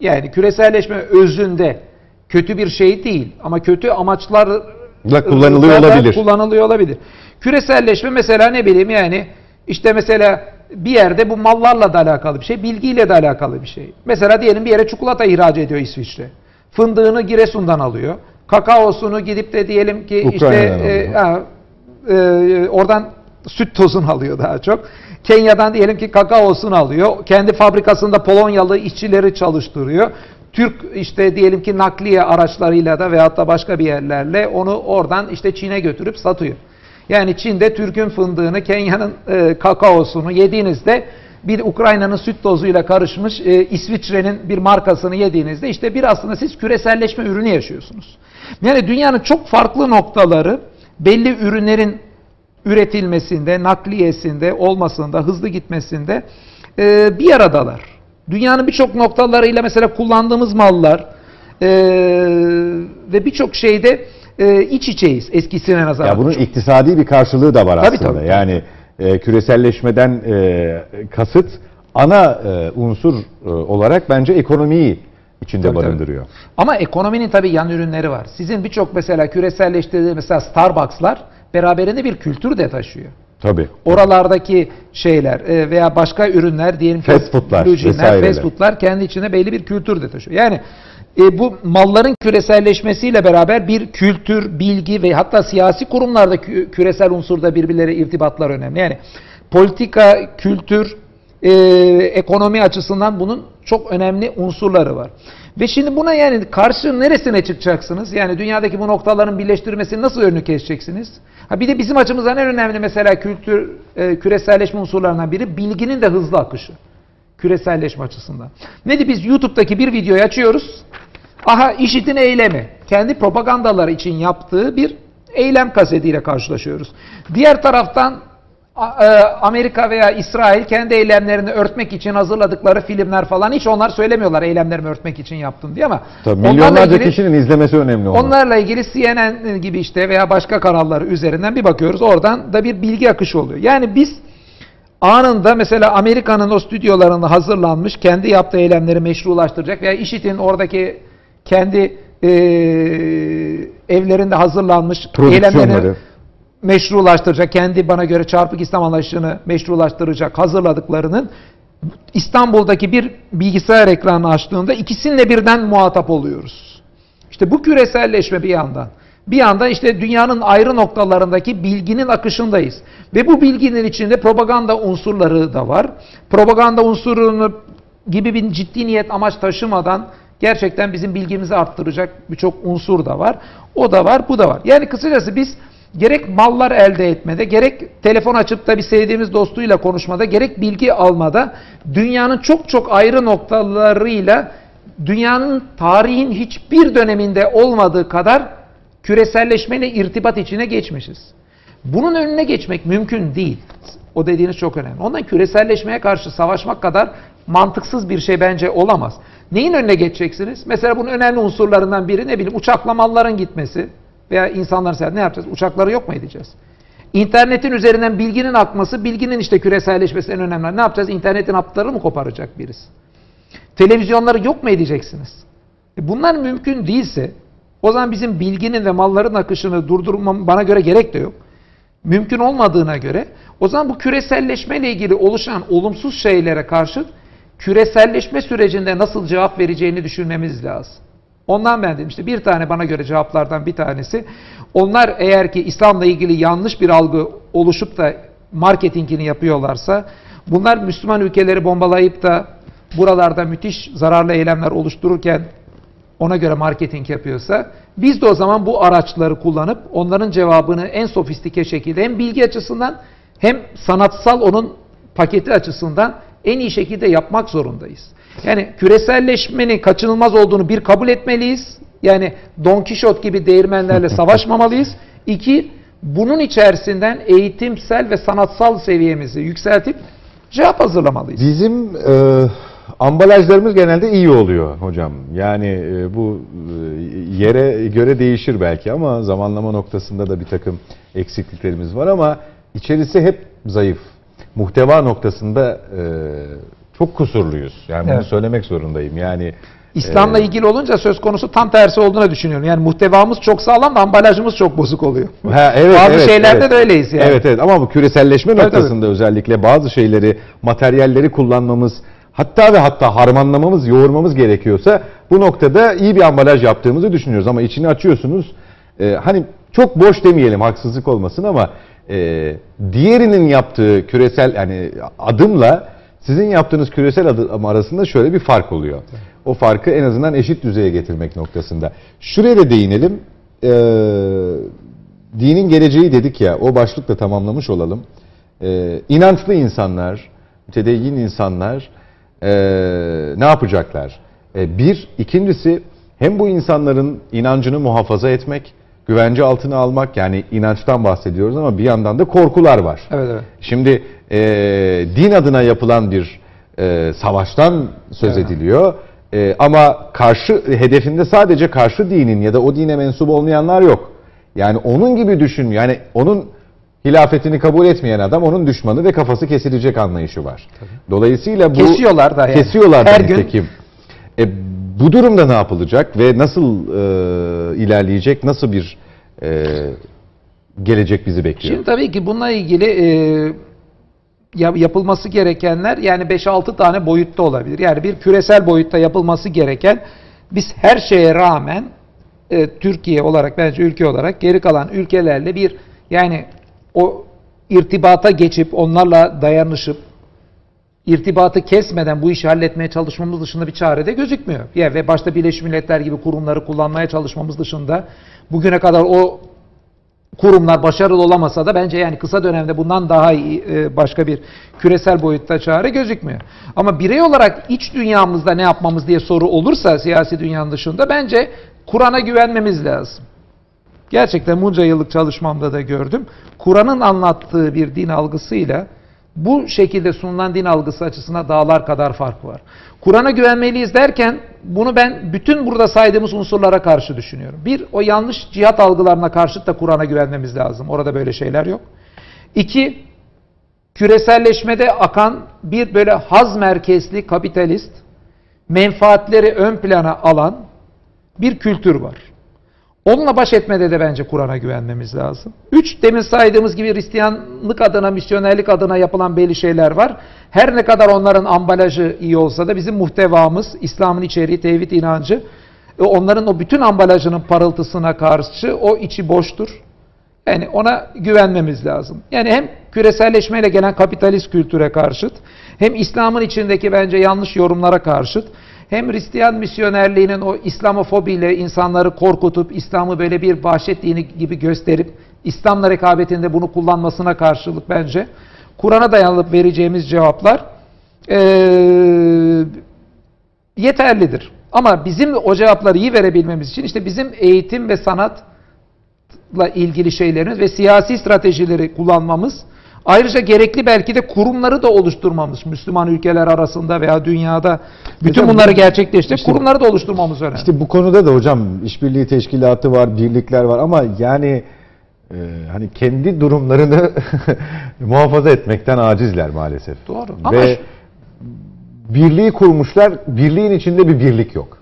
Speaker 2: Yani küreselleşme özünde kötü bir şey değil ama kötü amaçlar
Speaker 1: La kullanılıyor olabilir.
Speaker 2: Kullanılıyor olabilir. Küreselleşme mesela ne bileyim yani işte mesela bir yerde bu mallarla da alakalı bir şey, bilgiyle de alakalı bir şey. Mesela diyelim bir yere çikolata ihraç ediyor İsviçre. Fındığını Giresun'dan alıyor. Kakaosunu gidip de diyelim ki işte
Speaker 1: Ukrayna'dan
Speaker 2: e,
Speaker 1: alıyor.
Speaker 2: ha, e, oradan süt tozunu alıyor daha çok. Kenya'dan diyelim ki kakaosunu alıyor. Kendi fabrikasında Polonyalı işçileri çalıştırıyor. Türk işte diyelim ki nakliye araçlarıyla da veyahut da başka bir yerlerle onu oradan işte Çin'e götürüp satıyor. Yani Çin'de Türk'ün fındığını, Kenya'nın e, kakaosunu yediğinizde bir Ukrayna'nın süt tozuyla karışmış e, İsviçre'nin bir markasını yediğinizde işte bir aslında siz küreselleşme ürünü yaşıyorsunuz. Yani dünyanın çok farklı noktaları belli ürünlerin üretilmesinde, nakliyesinde, olmasında, hızlı gitmesinde e, bir aradalar. Dünyanın birçok noktalarıyla mesela kullandığımız mallar e, ve birçok şeyde e, iç içeyiz eskisine nazaran.
Speaker 1: Ya bunun iktisadi bir karşılığı da var
Speaker 2: Tabii,
Speaker 1: aslında.
Speaker 2: tabii.
Speaker 1: Yani e, küreselleşmeden e, kasıt ana e, unsur e, olarak bence ekonomiyi içinde
Speaker 2: Tabii, tabii.
Speaker 1: barındırıyor.
Speaker 2: Ama ekonominin tabii yan ürünleri var. Sizin birçok mesela küreselleştirdiği mesela Starbucks'lar beraberinde bir kültür de taşıyor.
Speaker 1: Tabii.
Speaker 2: Oralardaki şeyler e, veya başka ürünler diyelim ki
Speaker 1: Fast foodlar
Speaker 2: fast foodlar kendi içine belli bir kültür de taşıyor. Yani e, bu malların küreselleşmesiyle beraber bir kültür, bilgi ve hatta siyasi kurumlarda kü- küresel unsurda birbirleri irtibatlar önemli. Yani politika, kültür, e, ekonomi açısından bunun çok önemli unsurları var. Ve şimdi buna yani karşı neresine çıkacaksınız? Yani dünyadaki bu noktaların birleştirmesini nasıl önünü keseceksiniz? Ha bir de bizim açımızdan en önemli mesela kültür, e, küreselleşme unsurlarından biri bilginin de hızlı akışı. Küreselleşme açısından. Nedir biz YouTube'daki bir videoyu açıyoruz. Aha işitin eylemi. Kendi propagandaları için yaptığı bir eylem kasetiyle karşılaşıyoruz. Diğer taraftan Amerika veya İsrail kendi eylemlerini örtmek için hazırladıkları filmler falan hiç onlar söylemiyorlar eylemlerimi örtmek için yaptım diye ama
Speaker 1: Tabii milyonlarca
Speaker 2: ilgili-
Speaker 1: kişinin izlemesi önemli olan.
Speaker 2: Onlarla ilgili CNN gibi işte veya başka kanalları üzerinden bir bakıyoruz. Oradan da bir bilgi akışı oluyor. Yani biz anında mesela Amerika'nın o stüdyolarında hazırlanmış kendi yaptığı eylemleri meşrulaştıracak veya IŞİD'in oradaki kendi e, evlerinde hazırlanmış eylemlerini
Speaker 1: Prodüksiyonları.
Speaker 2: Meşrulaştıracak, kendi bana göre çarpık İslam anlayışını meşrulaştıracak hazırladıklarının İstanbul'daki bir bilgisayar ekranı açtığında ikisiyle birden muhatap oluyoruz. İşte bu küreselleşme bir yandan. Bir yandan işte dünyanın ayrı noktalarındaki bilginin akışındayız. Ve bu bilginin içinde propaganda unsurları da var. Propaganda unsurunu gibi bir ciddi niyet amaç taşımadan gerçekten bizim bilgimizi arttıracak birçok unsur da var. O da var, bu da var. Yani kısacası biz gerek mallar elde etmede, gerek telefon açıp da bir sevdiğimiz dostuyla konuşmada, gerek bilgi almada dünyanın çok çok ayrı noktalarıyla dünyanın tarihin hiçbir döneminde olmadığı kadar küreselleşmeyle irtibat içine geçmişiz. Bunun önüne geçmek mümkün değil. O dediğiniz çok önemli. Ondan küreselleşmeye karşı savaşmak kadar mantıksız bir şey bence olamaz. Neyin önüne geçeceksiniz? Mesela bunun önemli unsurlarından biri ne bileyim uçakla malların gitmesi veya insanların seyahat ne yapacağız? Uçakları yok mu edeceğiz? İnternetin üzerinden bilginin akması, bilginin işte küreselleşmesi en önemli. Ne yapacağız? İnternetin hatları mı koparacak birisi? Televizyonları yok mu edeceksiniz? E bunlar mümkün değilse o zaman bizim bilginin ve malların akışını durdurmam bana göre gerek de yok. Mümkün olmadığına göre o zaman bu küreselleşmeyle ilgili oluşan olumsuz şeylere karşı küreselleşme sürecinde nasıl cevap vereceğini düşünmemiz lazım. Ondan ben dedim işte bir tane bana göre cevaplardan bir tanesi. Onlar eğer ki İslam'la ilgili yanlış bir algı oluşup da marketingini yapıyorlarsa bunlar Müslüman ülkeleri bombalayıp da buralarda müthiş zararlı eylemler oluştururken ona göre marketing yapıyorsa biz de o zaman bu araçları kullanıp onların cevabını en sofistike şekilde hem bilgi açısından hem sanatsal onun paketi açısından en iyi şekilde yapmak zorundayız. Yani küreselleşmenin kaçınılmaz olduğunu bir kabul etmeliyiz. Yani Don Kişot gibi değirmenlerle *laughs* savaşmamalıyız. İki, bunun içerisinden eğitimsel ve sanatsal seviyemizi yükseltip cevap hazırlamalıyız.
Speaker 1: Bizim e, ambalajlarımız genelde iyi oluyor hocam. Yani e, bu e, yere göre değişir belki ama zamanlama noktasında da bir takım eksikliklerimiz var ama içerisi hep zayıf. Muhteva noktasında e, çok kusurluyuz. Yani bunu
Speaker 2: Evet.
Speaker 1: söylemek zorundayım. Yani
Speaker 2: İslam'la
Speaker 1: e,
Speaker 2: ilgili olunca söz konusu tam tersi olduğunu düşünüyorum. Yani muhtevamız çok sağlam da ambalajımız çok bozuk oluyor.
Speaker 1: Ha, evet,
Speaker 2: Bazı
Speaker 1: evet,
Speaker 2: şeylerde
Speaker 1: evet.
Speaker 2: de öyleyiz yani.
Speaker 1: Evet evet ama bu küreselleşme
Speaker 2: Tabii,
Speaker 1: noktasında özellikle bazı şeyleri, materyalleri kullanmamız hatta ve hatta harmanlamamız, yoğurmamız gerekiyorsa bu noktada iyi bir ambalaj yaptığımızı düşünüyoruz ama içini açıyorsunuz. Ee, hani çok boş demeyelim haksızlık olmasın ama e, diğerinin yaptığı küresel yani adımla sizin yaptığınız küresel adım arasında şöyle bir fark oluyor. O farkı en azından eşit düzeye getirmek noktasında. Şuraya da değinelim. Ee, dinin geleceği dedik ya o başlıkla tamamlamış olalım. Ee, inançlı insanlar, mütedeyyin insanlar ee, ne yapacaklar? Ee, bir, ikincisi hem bu insanların inancını muhafaza etmek, güvence altına almak yani inançtan bahsediyoruz ama bir yandan da korkular var.
Speaker 2: Evet evet.
Speaker 1: Şimdi e, din adına yapılan bir e, savaştan söz
Speaker 2: Evet.
Speaker 1: ediliyor. E, ama karşı hedefinde sadece karşı dinin ya da o dine mensup olmayanlar yok. Yani onun gibi düşün. Yani onun hilafetini kabul etmeyen adam onun düşmanı ve kafası kesilecek anlayışı var. Dolayısıyla bu
Speaker 2: Kesiyorlar da yani.
Speaker 1: kesiyorlar da
Speaker 2: Her gün-
Speaker 1: nitekim. E, bu durumda ne yapılacak ve nasıl e, ilerleyecek? Nasıl bir e, gelecek bizi bekliyor?
Speaker 2: Şimdi tabii ki bununla ilgili e, ya- yapılması gerekenler yani 5-6 tane boyutta olabilir. Yani bir küresel boyutta yapılması gereken biz her şeye rağmen e, Türkiye olarak bence ülke olarak geri kalan ülkelerle bir yani o irtibata geçip onlarla dayanışıp irtibatı kesmeden bu işi halletmeye çalışmamız dışında bir çare de gözükmüyor. Ya ve başta Birleşmiş Milletler gibi kurumları kullanmaya çalışmamız dışında bugüne kadar o kurumlar başarılı olamasa da bence yani kısa dönemde bundan daha iyi e, başka bir küresel boyutta çare gözükmüyor. Ama birey olarak iç dünyamızda ne yapmamız diye soru olursa siyasi dünyanın dışında bence Kur'an'a güvenmemiz lazım. Gerçekten bunca yıllık çalışmamda da gördüm. Kur'an'ın anlattığı bir din algısıyla bu şekilde sunulan din algısı açısından dağlar kadar fark var. Kur'an'a güvenmeliyiz derken bunu ben bütün burada saydığımız unsurlara karşı düşünüyorum. Bir, o yanlış cihat algılarına karşı da Kur'an'a güvenmemiz lazım. Orada böyle şeyler yok. İki, küreselleşmede akan bir böyle haz merkezli kapitalist, menfaatleri ön plana alan bir kültür var. Onunla baş etmede de bence Kur'an'a güvenmemiz lazım. Üç, demin saydığımız gibi Hristiyanlık adına, misyonerlik adına yapılan belli şeyler var. Her ne kadar onların ambalajı iyi olsa da bizim muhtevamız, İslam'ın içeriği, tevhid inancı, e, onların o bütün ambalajının parıltısına karşı o içi boştur. Yani ona güvenmemiz lazım. Yani hem küreselleşmeyle gelen kapitalist kültüre karşıt, hem İslam'ın içindeki bence yanlış yorumlara karşıt, hem Hristiyan misyonerliğinin o İslamofobiyle insanları korkutup İslam'ı böyle bir vahşet dini gibi gösterip İslam'la rekabetinde bunu kullanmasına karşılık bence Kur'an'a dayanılıp vereceğimiz cevaplar eee, yeterlidir. Ama bizim o cevapları iyi verebilmemiz için işte bizim eğitim ve sanatla ilgili şeylerimiz ve siyasi stratejileri kullanmamız ayrıca gerekli belki de kurumları da oluşturmamız Müslüman ülkeler arasında veya dünyada bütün
Speaker 1: Hocam,
Speaker 2: bunları
Speaker 1: bu-
Speaker 2: gerçekleştirip
Speaker 1: işte-
Speaker 2: kurumları da oluşturmamız önemli.
Speaker 1: İşte bu konuda da hocam işbirliği teşkilatı var, birlikler var ama yani e, hani kendi durumlarını *laughs* muhafaza etmekten acizler maalesef.
Speaker 2: Doğru. Ama
Speaker 1: Ve birliği kurmuşlar, birliğin içinde bir birlik yok.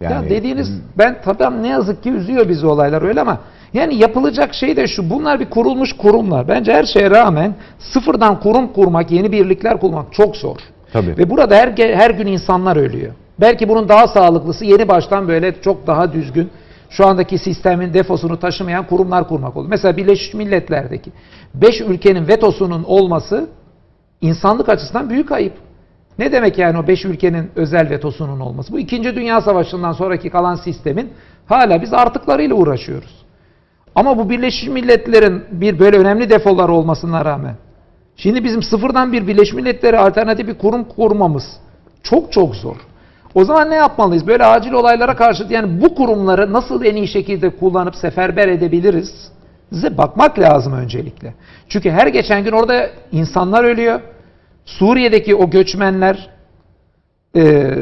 Speaker 2: ya dediğiniz ben tabii ne yazık ki üzüyor bizi olaylar öyle ama yani yapılacak şey de şu bunlar bir kurulmuş kurumlar. Bence her şeye rağmen sıfırdan kurum kurmak, yeni birlikler kurmak çok zor.
Speaker 1: Tabii.
Speaker 2: Ve burada her, her gün insanlar ölüyor. Belki bunun daha sağlıklısı yeni baştan böyle çok daha düzgün şu andaki sistemin defosunu taşımayan kurumlar kurmak olur. Mesela Birleşmiş Milletler'deki 5 ülkenin vetosunun olması insanlık açısından büyük ayıp. Ne demek yani o 5 ülkenin özel vetosunun olması? Bu 2. Dünya Savaşı'ndan sonraki kalan sistemin hala biz artıklarıyla uğraşıyoruz. Ama bu Birleşmiş Milletler'in bir böyle önemli defoları olmasına rağmen şimdi bizim sıfırdan bir Birleşmiş Milletler'e alternatif bir kurum kurmamız çok çok zor. O zaman ne yapmalıyız? Böyle acil olaylara karşı yani bu kurumları nasıl en iyi şekilde kullanıp seferber edebiliriz? Size bakmak lazım öncelikle. Çünkü her geçen gün orada insanlar ölüyor. Suriye'deki o göçmenler eee,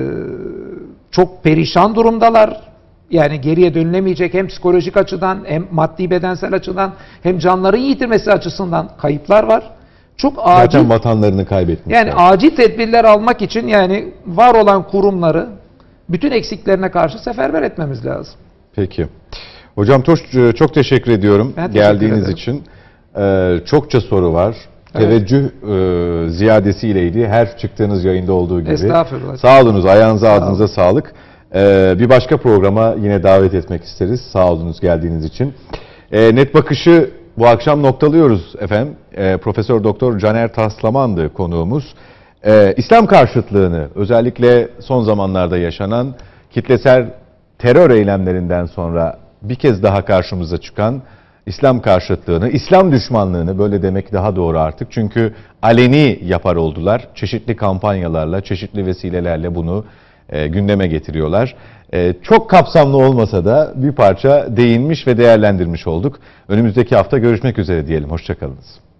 Speaker 2: çok perişan durumdalar. Yani geriye dönülemeyecek hem psikolojik açıdan hem maddi bedensel açıdan hem canların yitirmesi açısından kayıplar var. Çok acil
Speaker 1: Zaten vatanlarını kaybetmişler.
Speaker 2: yani acil tedbirler almak için yani var olan kurumları bütün eksiklerine karşı seferber etmemiz lazım.
Speaker 1: Peki. Hocam çok, teşekkür ediyorum
Speaker 2: Ben teşekkür
Speaker 1: geldiğiniz
Speaker 2: ederim.
Speaker 1: için. Ee, çokça soru var.
Speaker 2: Evet.
Speaker 1: Teveccüh e, ziyadesiyleydi. Her çıktığınız yayında olduğu gibi.
Speaker 2: Estağfurullah.
Speaker 1: Sağ olunuz. Ayağınıza
Speaker 2: Sağ
Speaker 1: ağzınıza sağlık. Ee, bir başka programa yine davet etmek isteriz. Sağ olunuz geldiğiniz için. Ee, net bakışı bu akşam noktalıyoruz efendim. Ee, Profesör Doktor Caner Taslaman'dı konuğumuz. İslam karşıtlığını özellikle son zamanlarda yaşanan kitlesel terör eylemlerinden sonra bir kez daha karşımıza çıkan İslam karşıtlığını, İslam düşmanlığını böyle demek daha doğru artık. Çünkü aleni yapar oldular. Çeşitli kampanyalarla, çeşitli vesilelerle bunu e, gündeme getiriyorlar. E, çok kapsamlı olmasa da bir parça değinmiş ve değerlendirmiş olduk. Önümüzdeki hafta görüşmek üzere diyelim. Hoşçakalınız.